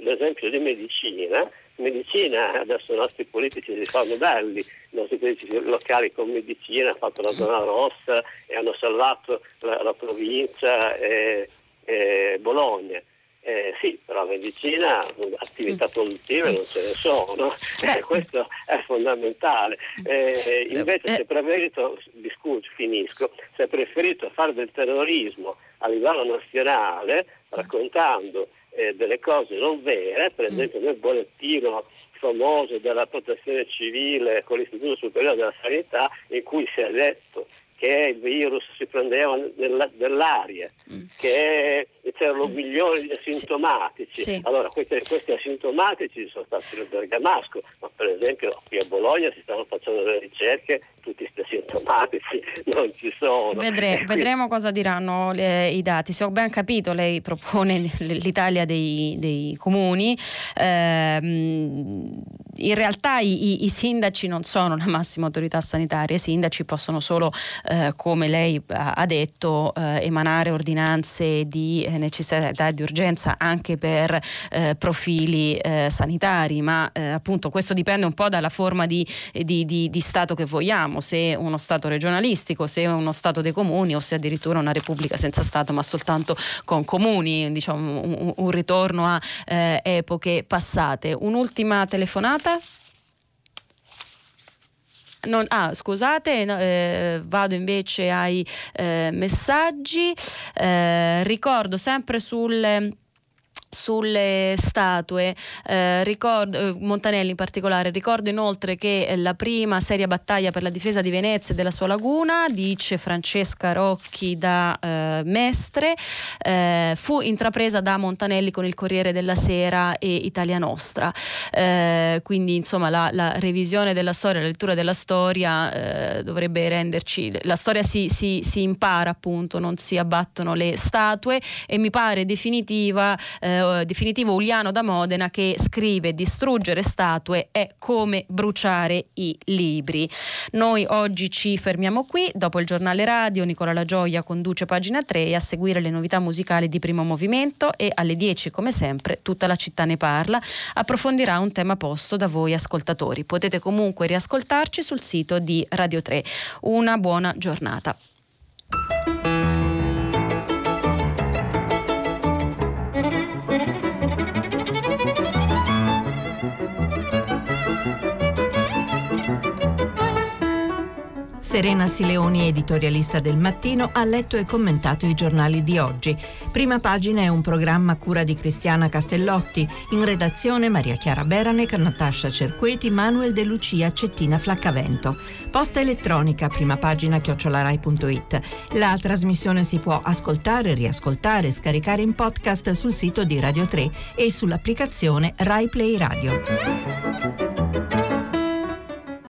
l'esempio di medicina, medicina, adesso i nostri politici si fanno belli, i nostri politici locali con medicina hanno fatto la zona rossa e hanno salvato la, la provincia e, e Bologna. Eh, sì, però medicina, attività produttive non ce ne sono, eh, questo è fondamentale. Eh, invece si è preferito, discuto, finisco, si è preferito fare del terrorismo a livello nazionale raccontando eh, delle cose non vere, per mm. esempio nel bollettino famoso della protezione civile con l'Istituto Superiore della Sanità in cui si è detto che il virus si prendeva nella, nell'aria, mm. che c'erano mm. milioni di asintomatici. Sì. Allora questi, questi, asintomatici sono stati nel Bergamasco, ma per esempio qui a Bologna si stanno facendo delle ricerche, tutti questi asintomatici non ci sono. Vedre, vedremo cosa diranno le, i dati. Se ho ben capito, lei propone l'Italia dei, dei comuni. Eh, in realtà i, i, sindaci non sono la massima autorità sanitaria, i sindaci possono solo, eh, come lei ha detto, eh, emanare ordinanze di eh, necessità e di urgenza anche per eh, profili eh, sanitari, ma eh, appunto questo dipende un po' dalla forma di, di, di, di, Stato che vogliamo, se uno Stato regionalistico, se uno Stato dei comuni o se addirittura una Repubblica senza Stato ma soltanto con comuni, diciamo un, un ritorno a epoche passate. Un'ultima telefonata? Non, ah, scusate, no, eh, vado invece ai eh, messaggi. Eh, ricordo sempre sul sulle statue, eh, ricordo, eh, Montanelli in particolare, ricordo inoltre che la prima seria battaglia per la difesa di Venezia e della sua laguna, dice Francesca Rocchi da eh, Mestre, eh, fu intrapresa da Montanelli con il Corriere della Sera e Italia Nostra. Eh, quindi insomma la, la, revisione della storia, la lettura della storia eh, dovrebbe renderci, la storia si, si, si, impara appunto, non si abbattono le statue e mi pare definitiva eh, definitivo Uliano da Modena che scrive distruggere statue è come bruciare i libri. Noi oggi ci fermiamo qui, dopo il giornale radio Nicola La Gioia conduce pagina 3 e a seguire le novità musicali di primo movimento e alle 10 come sempre tutta la città ne parla, approfondirà un tema posto da voi ascoltatori. Potete comunque riascoltarci sul sito di Radio 3. Una buona giornata. Serena Sileoni, editorialista del mattino, ha letto e commentato i giornali di oggi. Prima pagina è un programma cura di Cristiana Castellotti, in redazione Maria Chiara Beranec, Natascia Cerqueti, Manuel De Lucia, Cettina Flaccavento. Posta elettronica, prima pagina chiocciolarai.it. La trasmissione si può ascoltare, riascoltare, scaricare in podcast sul sito di Radio 3 e sull'applicazione Rai Play Radio.